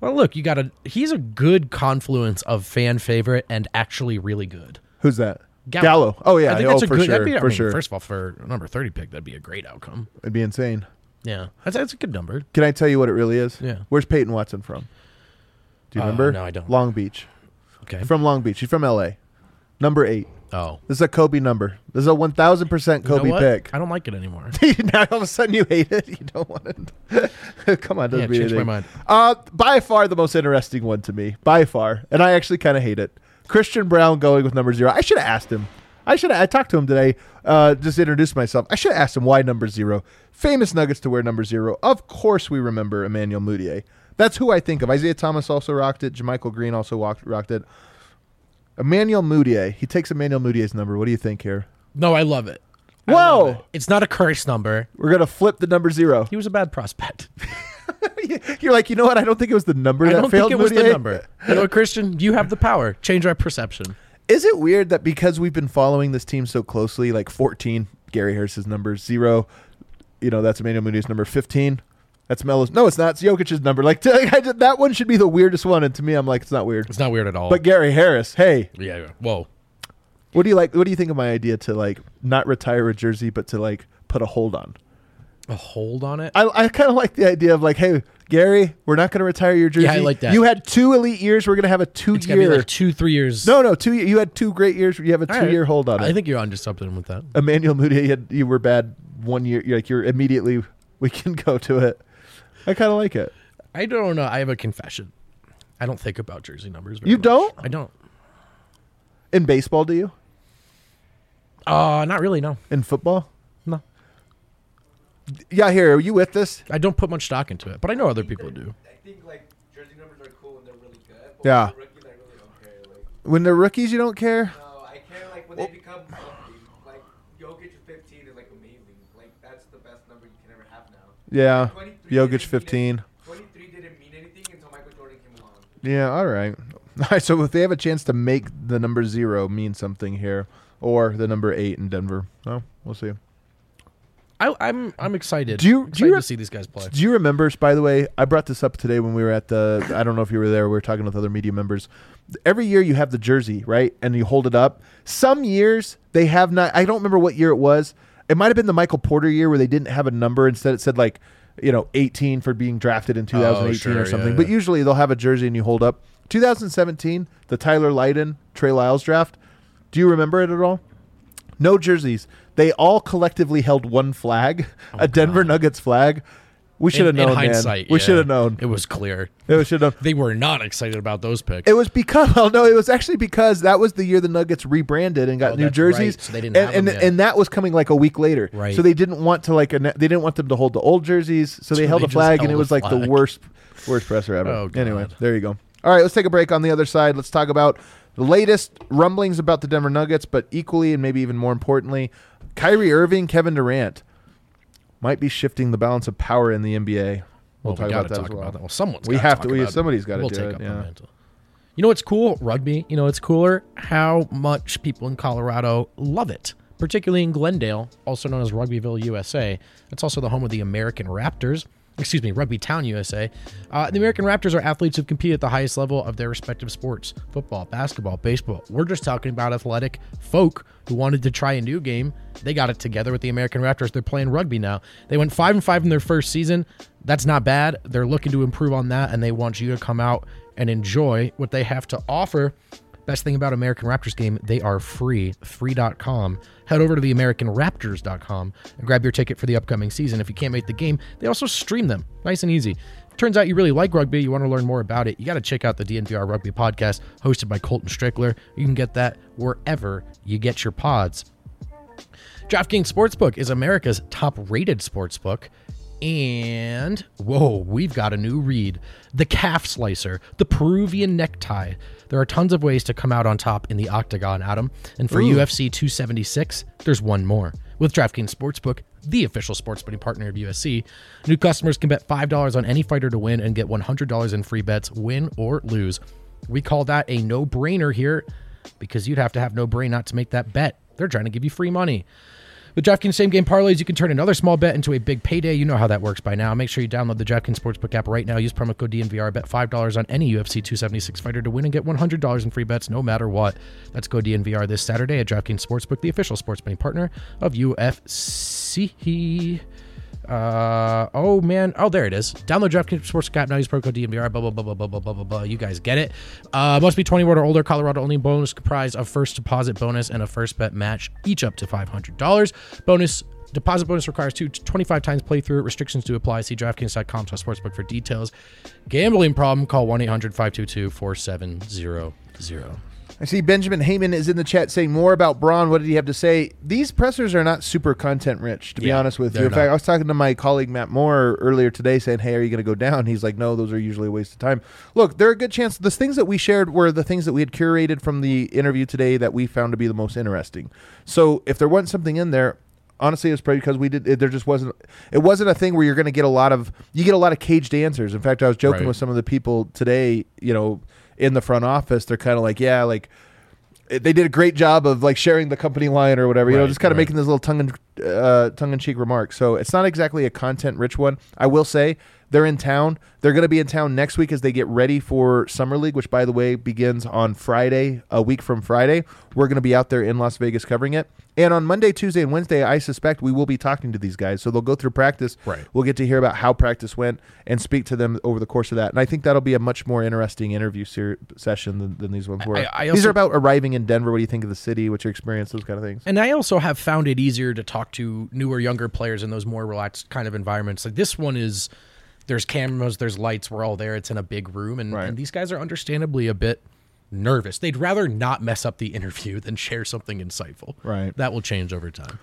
Well, look, you got to. He's a good confluence of fan favorite and actually really good. Who's that? Gallo. Oh, yeah. I think Oh, that's a for good. sure, that'd be, I for mean, sure. First of all, for number thirty pick, that'd be a great outcome. It'd be insane. Yeah, that's that's a good number. Can I tell you what it really is? Yeah. Where's Peyton Watson from? Do you Uh, remember? no, I don't. Long Beach. Okay. From Long Beach. He's from L.A. Number eight. oh, This is a Kobe number. This is a one thousand percent You know Kobe pick. I don't like it anymore. now all of a sudden you hate it. You don't want it. Come on, doesn't Yeah, mean changed my mind. Uh, by far the most interesting one to me. By far, and I actually kind of hate it. Christian Braun going with number zero. I should have asked him. I should. I talked to him today. Uh, just introduced myself. I should have asked him why number zero. Famous Nuggets to wear number zero. Of course, we remember Emmanuel Mudiay. That's who I think of. Isaiah Thomas also rocked it. JaMychal Green also walked, rocked it. Emmanuel Mudiay. He takes Emmanuel Mudiay's number. What do you think here? No, I love it. I Whoa! love it. It's not a curse number. We're gonna flip the number zero. He was a bad prospect. You're like, you know what? I don't think it was the number I that don't failed think it was the number. You know what, Christian? You have the power. Change our perception. Is it weird that because we've been following this team so closely, like 14, Gary Harris's number, zero, you know, that's Emmanuel Mudiay's number, 15, that's Melo's. No, it's not. It's Jokic's number. Like, I did- that one should be the weirdest one. And to me, I'm like, it's not weird. It's not weird at all. But Gary Harris, hey, yeah, yeah. Whoa. what do you like? What do you think of my idea to like not retire a jersey, but to like put a hold on? A hold on it. I, I kind of like the idea of like, hey, Gary, we're not going to retire your jersey. Yeah, I like that. You had two elite years. We're going to have a two It's year. like two, three years. no, no, two. You had two great years. You have a two right. year hold on it. I think you're onto something with that. Emmanuel Mudiay, you, had, you were bad one year. You're like you're immediately. We can go to it. I kind of like it. I don't know. I have a confession. I don't think about jersey numbers. Very You much. don't? I don't. In baseball, do you? Uh, not really. No, In football? no. Yeah. Here, are you with this? I don't put much stock into it, but I know other people do. I think like jersey numbers are cool and they're really good. But Yeah. With the rookies, I really don't care. Like, When they're rookies, you don't care. no, I care like when they become something. Like Jokic 15 is like amazing. Like that's the best number you can ever have now. Yeah. 23 Jokic, didn't 15. any- 23 didn't mean anything until Michael Jordan came along. Yeah. All right. All right. So if they have a chance to make the number zero mean something here, or the number eight in Denver, oh, we'll see. I, I'm I'm excited. Do you- do you to re- see these guys play? Do you remember, by the way, I brought this up today when we were at the, I don't know if you were there, we were talking with other media members. Every year you have the jersey, right? And you hold it up. Some years they have not, I don't remember what year it was. It might have been the Michael Porter year where they didn't have a number. Instead, it said like, you know, 18 for being drafted in 2018 Oh, sure, or something. yeah, But yeah. usually they'll have a jersey and you hold up. 2017, the Tyler Lydon, Trey Lyles draft. Do you remember it at all? No jerseys. They all collectively held one flag, oh, a Denver Nuggets flag. We should have Oh, known, in man. hindsight, We should have known. It was clear. It should have. They were not excited about those picks. It was because well, oh, no, it was actually because that was the year the Nuggets rebranded and got Oh, new jerseys. right. So they didn't and and, and that was coming like a week later. Right. So they didn't want to like they didn't want them to hold the old jerseys, so they So held they a flag, and it was like the worst worst presser ever. Oh, Anyway, there you go. All right, let's take a break. On the other side, let's talk about the latest rumblings about the Denver Nuggets, but equally and maybe even more importantly, Kyrie Irving, Kevin Durant might be shifting the balance of power in the NBA. We'll, Well, talk we about that talk well. About that. Well, someone's we have talk to. About somebody's gotta we'll do take it, up the yeah. mantle. You know what's cool? Rugby. You know what's cooler? How much people in Colorado love it, particularly in Glendale, also known as Rugbyville, USA. It's also the home of the American Raptors. Excuse me, Rugby Town, USA. Uh, the American Raptors are athletes who compete at the highest level of their respective sports football, basketball, baseball. We're just talking about athletic folk who wanted to try a new game. They got it together with the American Raptors. They're playing rugby now. They went 5 and 5 in their first season. That's not bad. They're looking to improve on that, and they want you to come out and enjoy what they have to offer. Best thing about American Raptors game, they are free. Free.com. Head over to the AmericanRaptors.com and grab your ticket for the upcoming season. If you can't make the game, they also stream them. Nice and easy. Turns out you really like rugby, you want to learn more about it, you got to check out the DNVR Rugby podcast hosted by Colton Strickler. You can get that wherever you get your pods. DraftKings Sportsbook is America's top rated sportsbook. And whoa, we've got a new read the calf slicer, the Peruvian necktie. There are tons of ways to come out on top in the octagon, Adam. And for UFC 276, there's one more. With DraftKings Sportsbook, the official sports betting partner of UFC, new customers can bet $5 on any fighter to win and get $100 in free bets, win or lose. We call that a no brainer here because you'd have to have no brain not to make that bet. They're trying to give you free money. With DraftKings same game parlays, you can turn another small bet into a big payday. You know how that works by now. Make sure you download the DraftKings Sportsbook app right now. Use promo code DNVR. Bet $5 on any UFC 276 fighter to win and get $100 in free bets no matter what. Let's go DNVR this Saturday at DraftKings Sportsbook, the official sports betting partner of UFC. Uh, oh man, oh there it is. Download DraftKings Sportsbook app now. Use promo code DNVR. Blah blah blah blah blah blah blah blah blah. You guys get it. Uh, must be 21 or older. Colorado only. Bonus comprised of first deposit bonus and a first bet match, each up to $500. Bonus deposit bonus requires two 25 times playthrough. Restrictions do apply. See DraftKings.com slash sportsbook for details. Gambling problem? Call 1 800 522 4700. I see Benjamin Heyman is in the chat saying more about Braun. What did he have to say? These pressers are not super content rich, to be Yeah, honest with you. In fact, not. I was talking to my colleague Matt Moore earlier today saying, Hey, are you going to go down? He's like, No, those are usually a waste of time. Look, there are a good chance the things that we shared were the things that we had curated from the interview today that we found to be the most interesting. So if there wasn't something in there, honestly it's probably because we did it, there just wasn't it wasn't a thing where you're going to get a lot of you get a lot of caged answers in fact i was joking Right. with some of the people today you know in the front office they're kind of like yeah like they did a great job of like sharing the company line or whatever you know just kind of right. making this little tongue and uh, tongue in cheek remark so it's not exactly a content rich one i will say they're in town. They're going to be in town next week as they get ready for summer league which by the way begins on friday a week from friday. We're going to be out there in las vegas covering it. And on monday tuesday and wednesday i suspect we will be talking to these guys. So they'll go through practice. Right. we'll get to hear about how practice went and speak to them over the course of that. And i think that'll be a much more interesting interview ser- session than, than these ones were. I- I these are about arriving in denver. What do you think of the city? What's your experience? Those kind of things. And I also have found it easier to talk to newer, younger players in those more relaxed kind of environments. Like this one is, there's cameras, there's lights, we're all there. It's in a big room, and, Right. and these guys are understandably a bit nervous. They'd rather not mess up the interview than share something insightful. Right. That will change over time.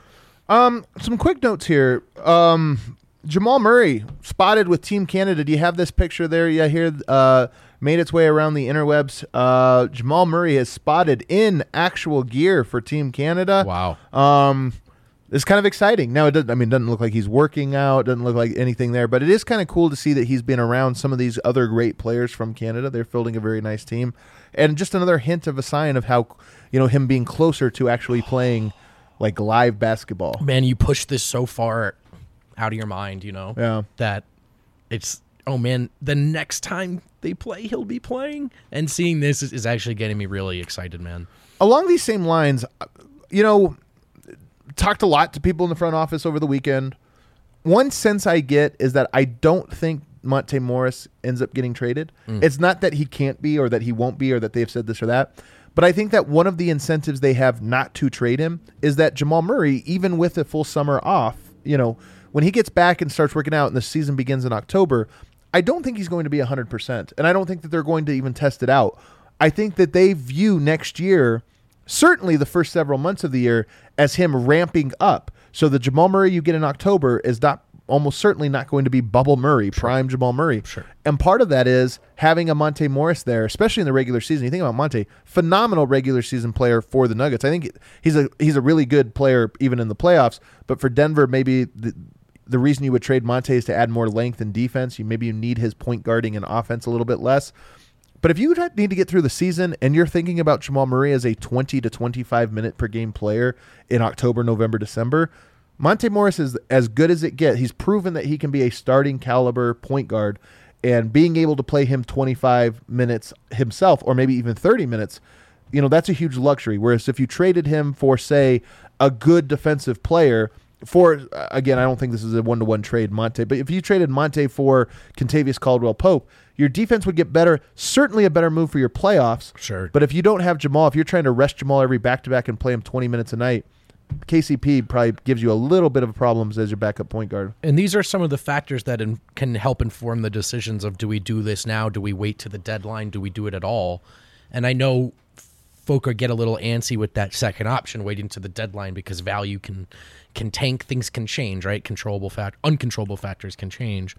Um, some quick notes here. Um, Jamal Murray spotted with Team Canada. Do you have this picture there? Yeah, here uh, made its way around the interwebs. Uh, Jamal Murray has spotted in actual gear for Team Canada. Wow. Um, it's kind of exciting. Now it doesn't. I mean, it doesn't look like he's working out. Doesn't look like anything there. But it is kind of cool to see that he's been around some of these other great players from Canada. They're fielding a very nice team, and just another hint of a sign of how you know him being closer to actually playing like live basketball. Man, you push this so far out of your mind, you know? Yeah. That it's, oh man, the next time they play, he'll be playing. And seeing this is, is actually getting me really excited, man. along these same lines, uh, you know, talked a lot to people in the front office over the weekend. One sense I get is that I don't think Monte Morris ends up getting traded. Mm. It's not that he can't be or that he won't be or that they've said this or that. But I think that one of the incentives they have not to trade him is that Jamal Murray, even with a full summer off, you know, when he gets back and starts working out and the season begins in October, I don't think he's going to be 100%. And I don't think that they're going to even test it out. I think that they view next year certainly the first several months of the year as him ramping up. So the Jamal Murray you get in October is not almost certainly not going to be bubble Murray, prime Jamal Murray. Sure. And part of that is having a Monte Morris there, especially in the regular season. You think about Monte, phenomenal regular season player for the Nuggets. I think he's a he's a really good player even in the playoffs. But for Denver, maybe the, the reason you would trade Monte is to add more length and defense. You maybe you need his point guarding and offense a little bit less. But if you need to get through the season and you're thinking about Jamal Murray as a 20 to 25 minute per game player in October, November, December, Monte Morris is as good as it gets. He's proven that he can be a starting caliber point guard and being able to play him 25 minutes himself or maybe even 30 minutes, you know, that's a huge luxury. Whereas if you traded him for say a good defensive player for uh, again, I don't think this is a one to one trade, Monte. But if you traded Monte for Kentavious Caldwell Pope, your defense would get better. Certainly a better move for your playoffs. Sure. But if you don't have Jamal, if you're trying to rest Jamal every back to back and play him 20 minutes a night, KCP probably gives you a little bit of problems as your backup point guard. And these are some of the factors that in, can help inform the decisions of do we do this now? Do we wait to the deadline? Do we do it at all? And I know folk are get a little antsy with that second option, waiting to the deadline because value can can tank, things can change, right? Controllable fact, uncontrollable factors can change.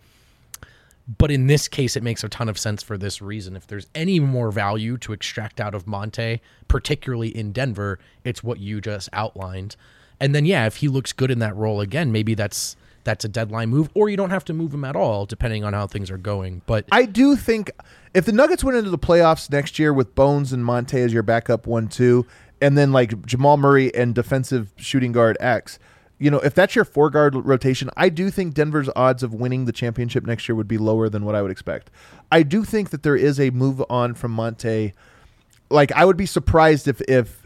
But in this case, it makes a ton of sense for this reason. If there's any more value to extract out of Monte, particularly in Denver, it's what you just outlined. And then, yeah, if he looks good in that role again, maybe that's that's a deadline move, or you don't have to move him at all, depending on how things are going. But I do think if the Nuggets went into the playoffs next year with Bones and Monte as your backup one two, and then like Jamal Murray and defensive shooting guard X, you know, if that's your four guard rotation, I do think Denver's odds of winning the championship next year would be lower than what I would expect. I do think that there is a move on from Monte. Like I would be surprised if if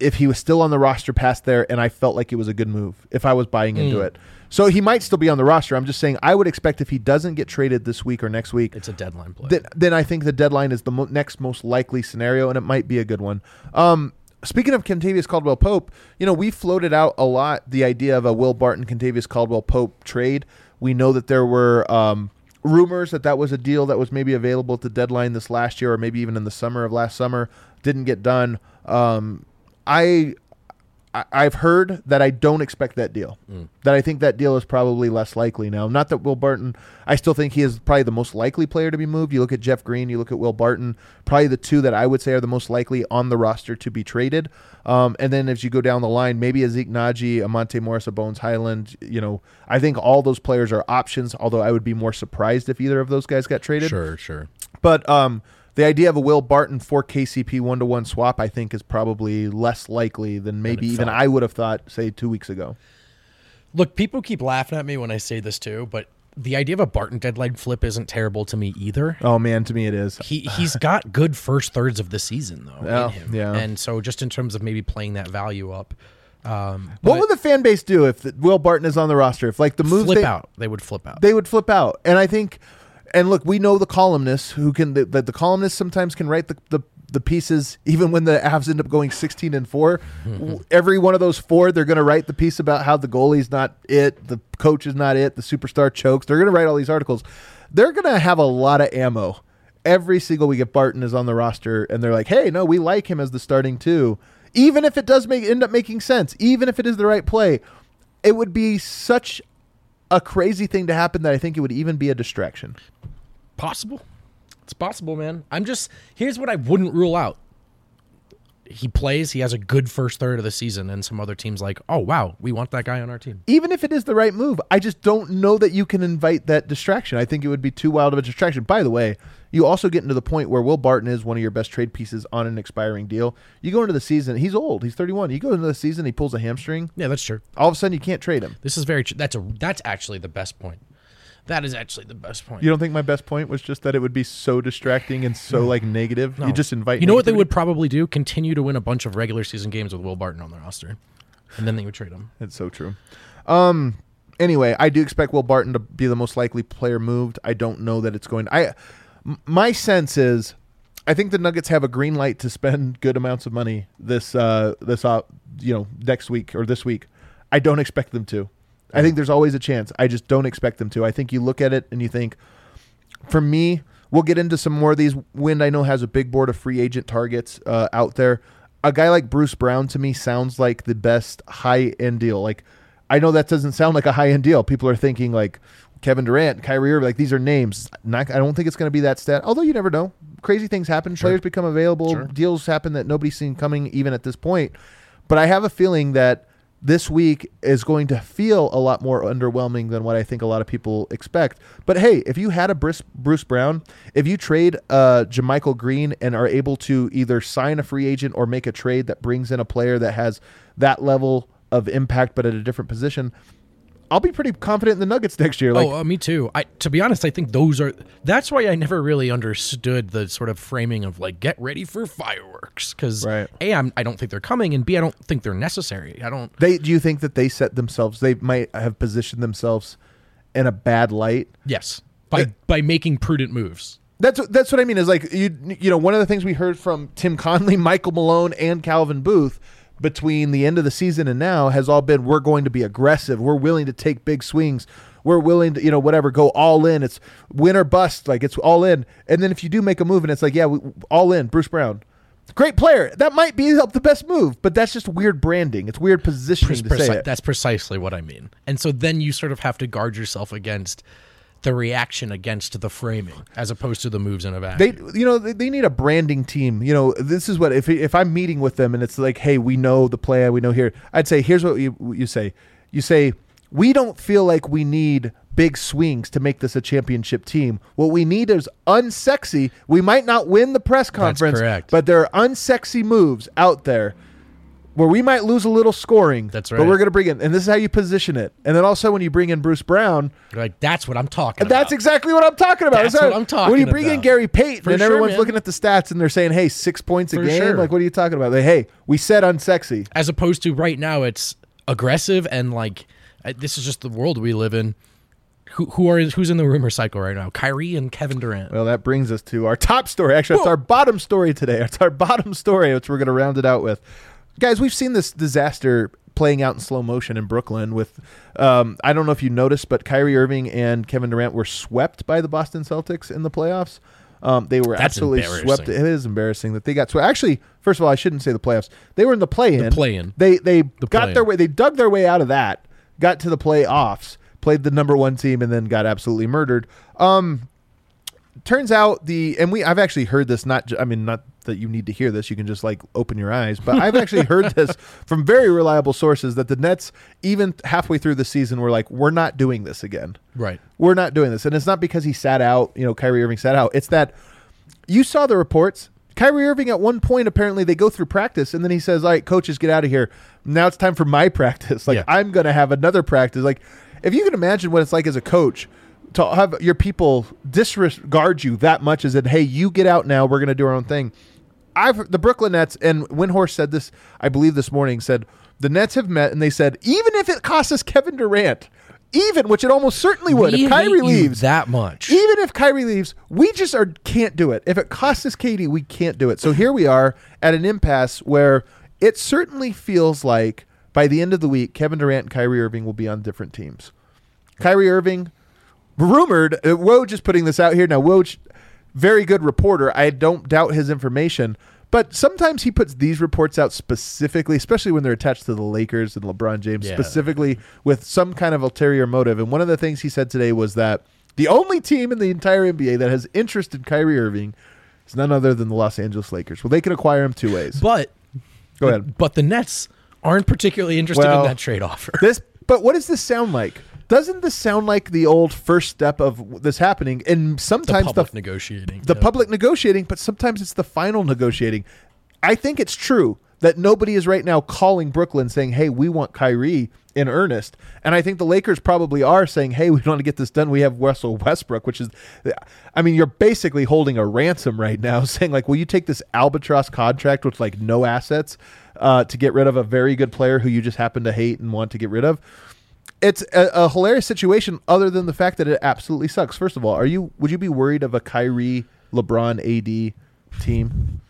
if he was still on the roster past there and I felt like it was a good move if I was buying into Mm. it. So he might still be on the roster. I'm just saying I would expect if he doesn't get traded this week or next week, It's a deadline play. then, then I think the deadline is the mo- next most likely scenario, and it might be a good one. Um, speaking of Kentavious Caldwell Pope, you know we floated out a lot the idea of a Will Barton Kentavious Caldwell Pope trade. We know that there were um, rumors that that was a deal that was maybe available at the deadline this last year, or maybe even in the summer of last summer. Didn't get done. Um, I I- I've heard that I don't expect that deal. That I think that deal is probably less likely now. Not that Will Barton, I still think he is probably the most likely player to be moved. You look at Jeff Green, you look at Will Barton, probably the two that I would say are the most likely on the roster to be traded. Um, and then as you go down the line, maybe a Zeke Nnaji, a Monte Morris, a Bones Highland. You know, I think all those players are options. Although I would be more surprised if either of those guys got traded. sure, sure. But um, the idea of a Will Barton for KCP one to one swap, I think, is probably less likely than maybe even felt. I would have thought, say, two weeks ago. Look, people keep laughing at me when I say this too, but the idea of a Barton deadline flip isn't terrible to me either. Oh man, to me it is. He he's got good first thirds of the season though Yeah, in him, yeah. and so just in terms of maybe playing that value up, um, What would the fan base do if the, Will Barton is on the roster? If like the moves flip they, out? They would flip out. they would flip out. And I think, and look, we know the columnists who can that the, the columnists sometimes can write the, the the pieces even when the Avs end up going 16 and 4 every one of those four they're going to write the piece about how the goalie's not it the coach is not it the superstar chokes. They're going to write all these articles. They're going to have a lot of ammo. Every single week if Barton is on the roster and they're like hey no we like him as the starting two even if it does make end up making sense even if it is the right play it would be such a crazy thing to happen that I think it would even be a distraction. possible. It's possible, man. I'm just here's what I wouldn't rule out. He plays. He has a good first third of the season, and some other teams like, oh wow, we want that guy on our team. Even if it is the right move, I just don't know that you can invite that distraction. I think it would be too wild of a distraction. By the way, you also get into the point where Will Barton is one of your best trade pieces on an expiring deal. You go into the season, he's old, he's 31. You go into the season, he pulls a hamstring. Yeah, that's true. All of a sudden, you can't trade him. This is very. Tr- that's a. That's actually the best point. That is actually the best point. You don't think my best point was just that it would be so distracting and so like negative? You just invite. You know what they would probably do? Continue to win a bunch of regular season games with Will Barton on the roster, and then they would trade him. It's so true. Um. Anyway, I do expect Will Barton to be the most likely player moved. I don't know that it's going. I. m- My sense is, I think the Nuggets have a green light to spend good amounts of money this uh this uh you know next week or this week. I don't expect them to. I think there's always a chance. I just don't expect them to. I think you look at it and you think, for me, we'll get into some more of these. Wind, I know, has a big board of free agent targets uh, out there. A guy like Bruce Brown to me sounds like the best high end deal. Like, I know that doesn't sound like a high end deal. People are thinking like Kevin Durant, Kyrie Irving, like these are names. Not, I don't think it's going to be that stat. Although you never know. Crazy things happen. Players become available. Deals happen that nobody's seen coming even at this point. But I have a feeling that this week is going to feel a lot more underwhelming than what I think a lot of people expect. But hey, if you had a Bruce, Brown, if you trade uh, JaMychal Green and are able to either sign a free agent or make a trade that brings in a player that has that level of impact but at a different position, I'll be pretty confident in the Nuggets next year. Like, oh, uh, me too. I to be honest, I think those are. That's why I never really understood the sort of framing of like get ready for fireworks because Right. a I'm I don't think they're coming, and b I don't think they're necessary. I don't. they do you think that they set themselves? They might have positioned themselves in a bad light. Yes, by by making prudent moves. That's that's what I mean. Is like you you know one of the things we heard from Tim Connelly, Michael Malone, and Calvin Booth between the end of the season and now has all been we're going to be aggressive. We're willing to take big swings. We're willing to you know whatever go all in. It's win or bust. Like it's all in. And then if you do make a move and it's like yeah we, all in. Bruce Brown, great player. That might be the best move, but that's just weird branding. It's weird positioning to Preci- say it. That's precisely what I mean. And so then you sort of have to guard yourself against the reaction against the framing as opposed to the moves in a vacuum. They, you know, they, they need a branding team. You know, this is what if if I'm meeting with them and it's like, hey, we know the plan, we know here. I'd say, here's what you you say. You say we don't feel like we need big swings to make this a championship team. What we need is unsexy. We might not win the press conference, correct. but there are unsexy moves out there. Where we might lose a little scoring. That's right. But we're going to bring in, and this is how you position it. And then also when you bring in Bruce Brown, You're like that's what I'm talking and that's exactly what I'm talking about. That's what I'm talking When you bring in about. Gary Payton For and sure, everyone's man. looking at the stats and they're saying, "Hey, six points a For game." sure. Like, what are you talking about? Like, hey, we said unsexy. as opposed to right now it's aggressive and like uh, this is just the world we live in. Who who are who's in the rumor cycle right now? Kyrie and Kevin Durant. Well, that brings us to our top story. Actually, it's our bottom story today. It's our bottom story, which we're going to round it out with. Guys, we've seen this disaster playing out in slow motion in Brooklyn with, um, I don't know if you noticed, but Kyrie Irving and Kevin Durant were swept by the Boston Celtics in the playoffs. Um, they were That's absolutely swept. It is embarrassing that they got swept. Actually, first of all, I shouldn't say the playoffs. They were in the play-in. play-in. They they got play-in. their way. They dug their way out of that. Got to the playoffs. Played the number one team and then got absolutely murdered. Um, turns out the and we I've actually heard this not I mean not that you need to hear this you can just like open your eyes but I've actually heard this from very reliable sources that the Nets even halfway through the season were like we're not doing this again. Right. we're not doing this. And it's not because he sat out you know Kyrie Irving sat out. It's that you saw the reports. Kyrie Irving at one point apparently they go through practice and then he says all right coaches get out of here. Now it's time for my practice. Like Yeah. I'm gonna have another practice. Like if you can imagine what it's like as a coach to have your people disregard you that much as that hey you get out now we're gonna do our own thing I've the Brooklyn Nets and Windhorst said this I believe this morning said the Nets have met and they said even if it costs us Kevin Durant even which it almost certainly would We if Kyrie leaves that much. even if Kyrie leaves, we just are can't do it. If it costs us KD, we can't do it. So here we are at an impasse where it certainly feels like by the end of the week, Kevin Durant and Kyrie Irving will be on different teams. Kyrie Irving, rumored, uh, Woj is putting this out here now. Woj, very good reporter. I don't doubt his information. But sometimes he puts these reports out specifically, especially when they're attached to the Lakers and LeBron James, Yeah. specifically with some kind of ulterior motive. And one of the things he said today was that the only team in the entire NBA that has interest in Kyrie Irving is none other than the Los Angeles Lakers. Well, they can acquire him two ways. But Go ahead. but the Nets aren't particularly interested Well, in that trade offer. This, but what does this sound like? Doesn't this sound like the old first step of this happening? And the sometimes public the negotiating. the yeah. public negotiating, but sometimes it's the final negotiating. I think it's true that nobody is right now calling Brooklyn saying, "Hey, we want Kyrie in earnest," and I think the Lakers probably are saying, "Hey, we want to get this done. We have Russell Westbrook," which is, I mean, you're basically holding a ransom right now, saying like, "Will you take this albatross contract with like no assets uh, to get rid of a very good player who you just happen to hate and want to get rid of?" It's a, a hilarious situation, other than the fact that it absolutely sucks. First of all, are you would you be worried of a Kyrie, LeBron, AD team,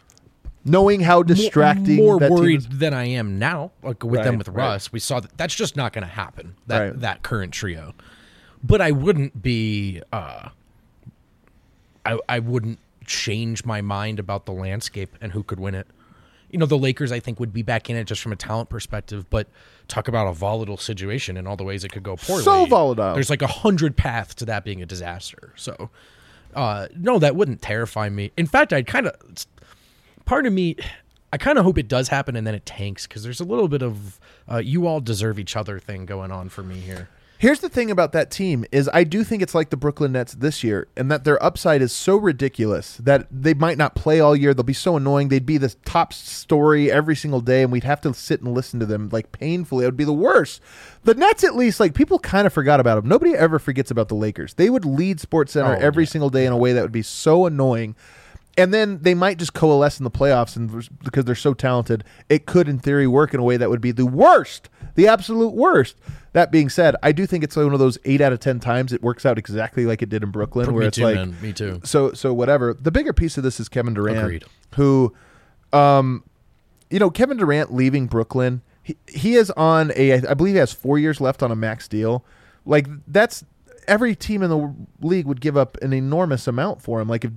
knowing how distracting More that team worried is? than I am now, like with Right, them with right. Russ. We saw that that's just not going to happen. That Right. that current trio. But I wouldn't be. Uh, I I wouldn't change my mind about the landscape and who could win it. You know, the Lakers I think would be back in it just from a talent perspective, but talk about a volatile situation and all the ways it could go poorly. So volatile. There's like a hundred paths to that being a disaster. So, uh, no, that wouldn't terrify me. In fact, I'd kind of part of me, I kind of hope it does happen and then it tanks because there's a little bit of uh, you all deserve each other thing going on for me here. Here's the thing about that team is I do think it's like the Brooklyn Nets this year, and that their upside is so ridiculous that they might not play all year. They'll be so annoying. They'd be the top story every single day, and we'd have to sit and listen to them like painfully. It would be the worst. The Nets, at least, like people kind of forgot about them. Nobody ever forgets about the Lakers. They would lead Sports Center Oh, every yeah. single day in a way that would be so annoying. And then they might just coalesce in the playoffs, and because they're so talented, it could, in theory, work in a way that would be the worst, the absolute worst. That being said, I do think it's one of those eight out of ten times it works out exactly like it did in Brooklyn, where me it's too, like, man. Me too. so so whatever. The bigger piece of this is Kevin Durant, Agreed. who, um, you know, Kevin Durant leaving Brooklyn. He, he is on a, I believe he has four years left on a max deal. Like that's every team in the league would give up an enormous amount for him. Like if,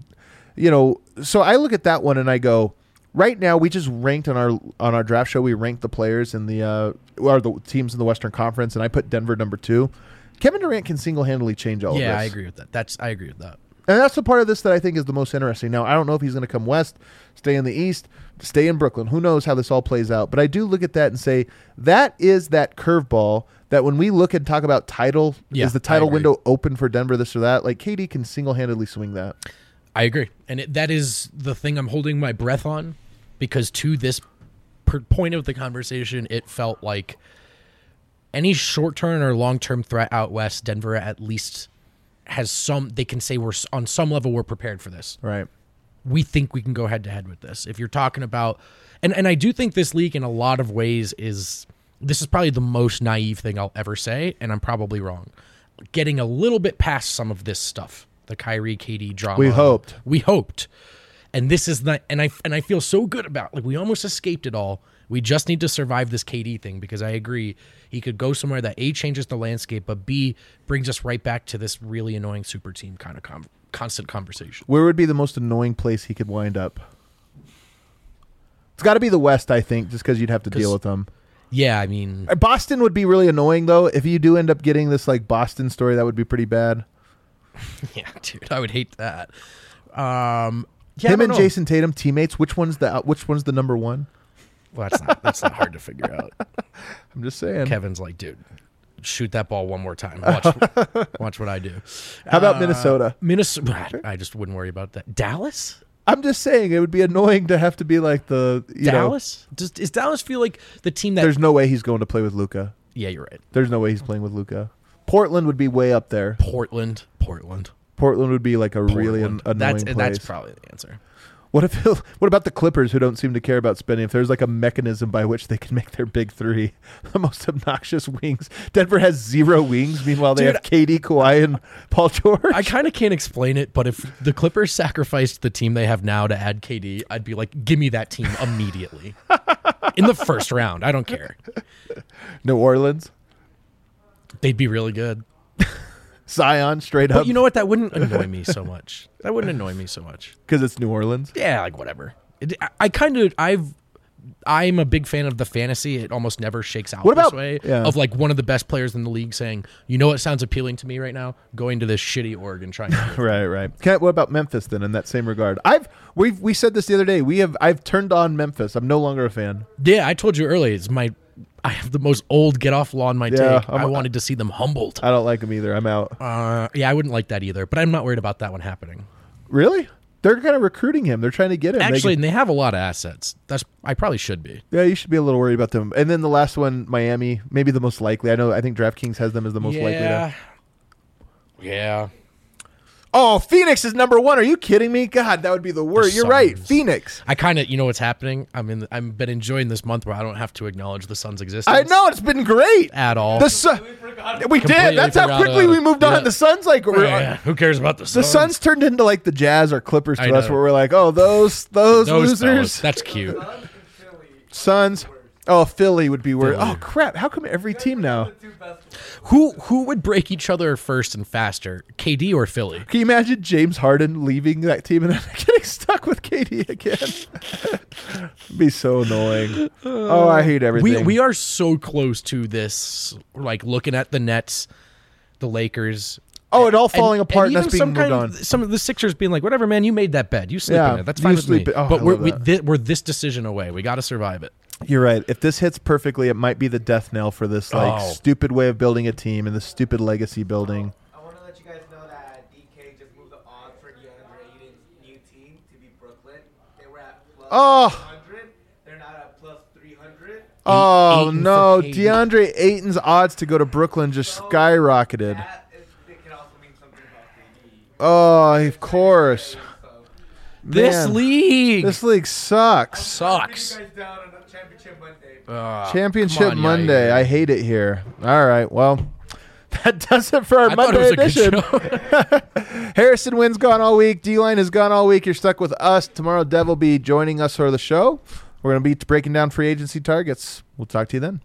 you know, so I look at that one and I go, right now we just ranked on our on our draft show. We ranked the players in the uh, or the teams in the Western Conference, and I put Denver number two. Kevin Durant can single handedly change all of this. Yeah, I agree with that. That's I agree with that. And that's the part of this that I think is the most interesting. Now, I don't know if he's going to come west, stay in the east, stay in Brooklyn. Who knows how this all plays out? But I do look at that and say that is that curveball that when we look and talk about title, Yeah, is the title window open for Denver, this or that? Like KD can single handedly swing that. I agree, and it, that is the thing I'm holding my breath on, because to this per point of the conversation, it felt like any short term or long term threat out west, Denver at least has some. They can say we're on some level we're prepared for this. Right. we think we can go head to head with this. If you're talking about and and I do think this league in a lot of ways is this is probably the most naive thing I'll ever say and I'm probably wrong. Getting a little bit past some of this stuff. The Kyrie KD drama. We hoped. We hoped. And this is not and I and I feel so good about like we almost escaped it all. We just need to survive this KD thing because I agree he could go somewhere that A changes the landscape but B brings us right back to this really annoying super team kind of constant conversation. Where would be the most annoying place he could wind up? It's got to be the West, I think, just because you'd have to deal with them. Yeah, I mean Boston would be really annoying, though. If you do end up getting this like Boston story, that would be pretty bad. Yeah, dude, I would hate that. Um, yeah, Him and know. Jayson Tatum teammates. Which one's the uh, which one's the number one? Well, that's not that's not hard to figure out. I'm just saying. Kevin's like, dude, shoot that ball one more time. Watch, watch what I do. How about Uh, Minnesota? Minnesota. I just wouldn't worry about that. Dallas. I'm just saying it would be annoying to have to be like the you know. Dallas. Does does Dallas feel like the team that? There's no way he's going to play with Luka. yeah, you're right. There's no way he's playing with Luka. Portland would be way up there. Portland. Portland. Portland would be like a really an- Portland. annoying that's place. that's probably the answer. What if what about the Clippers who don't seem to care about spending? If there's like a mechanism by which they can make their big three, the most obnoxious wings. Denver has zero wings. Meanwhile, they Dude, have KD, Kawhi, and Paul George. I kind of can't explain it, but if the Clippers sacrificed the team they have now to add KD, I'd be like, give me that team immediately in the first round. I don't care. New Orleans, They'd be really good. Zion, straight But up. you know what? That wouldn't annoy me so much. That wouldn't annoy me so much. because it's New Orleans. Yeah, like whatever. It, I, I kind of I've I'm a big fan of the fantasy. It almost never shakes out What this about- way. yeah. Of like one of the best players in the league saying, "You know what sounds appealing to me right now? Going to this shitty org and trying." To Right, right. Can, what about Memphis then? In that same regard, I've we've we said this the other day. We have I've turned on Memphis. I'm no longer a fan. yeah, I told you earlier. It's my I have the most old get off lawn my Yeah, take. I'm- I wanted to see them humbled. I don't like them either. I'm out. Uh, yeah, I wouldn't like that either. But I'm not worried about that one happening. Really? They're kind of recruiting him. They're trying to get him. They Actually, can- and they have a lot of assets. That's I probably should be. yeah, you should be a little worried about them. And then the last one, Miami, maybe the most likely. I know. I think DraftKings has them as the most likely. yeah. To... Yeah. Oh, Phoenix is number one. Are you kidding me? God, that would be the worst. You're right. Phoenix. I kind of, you know what's happening. I'm in. I've been enjoying this month where I don't have to acknowledge the sun's existence. I know it's been great. at all. The sun. We did. That's how quickly about we moved on. Yeah. The Suns like we're, Yeah, who cares about the Suns? the Suns? Suns turned into like the Jazz or Clippers to us, where we're like, oh, those those, Those losers. fellas, That's cute. Suns. Suns. Oh, Philly would be worse. Philly. Oh crap! How come every team now? The two best ones. Who who would break each other first and faster, KD or Philly? Can you imagine James Harden leaving that team and then getting stuck with KD again? Be so annoying. Oh, I hate everything. We we are so close to this. Like looking at the Nets, the Lakers. oh, it all and- falling apart and, even us being some moved on. of, some of the Sixers being like, whatever, man, you made that bed. You sleep Yeah, in it. That's fine with me. it- oh, but we're we, that. we're this decision away. We got to survive it. You're right. If this hits perfectly, it might be the death knell for this like Oh. stupid way of building a team and the stupid legacy building. I want to let you guys know that DK just moved the odds for DeAndre Ayton's new team to be Brooklyn. They were at plus Oh. 100. They're now at plus 300. Oh Ayton for no, KD. DeAndre Ayton's odds to go to Brooklyn just skyrocketed. That is, it can also mean something about KD. Oh, of course. So, This Man, league This league sucks. sucks. you guys down on a championship Monday. Uh, Championship on, Monday. Yair. I hate it here. All right. Well, that does it for our I Monday it was a edition. good show. Harrison Wind's gone all week. D line is gone all week. You're stuck with us. Tomorrow, Dev will be joining us for the show. We're going to be breaking down free agency targets. We'll talk to you then.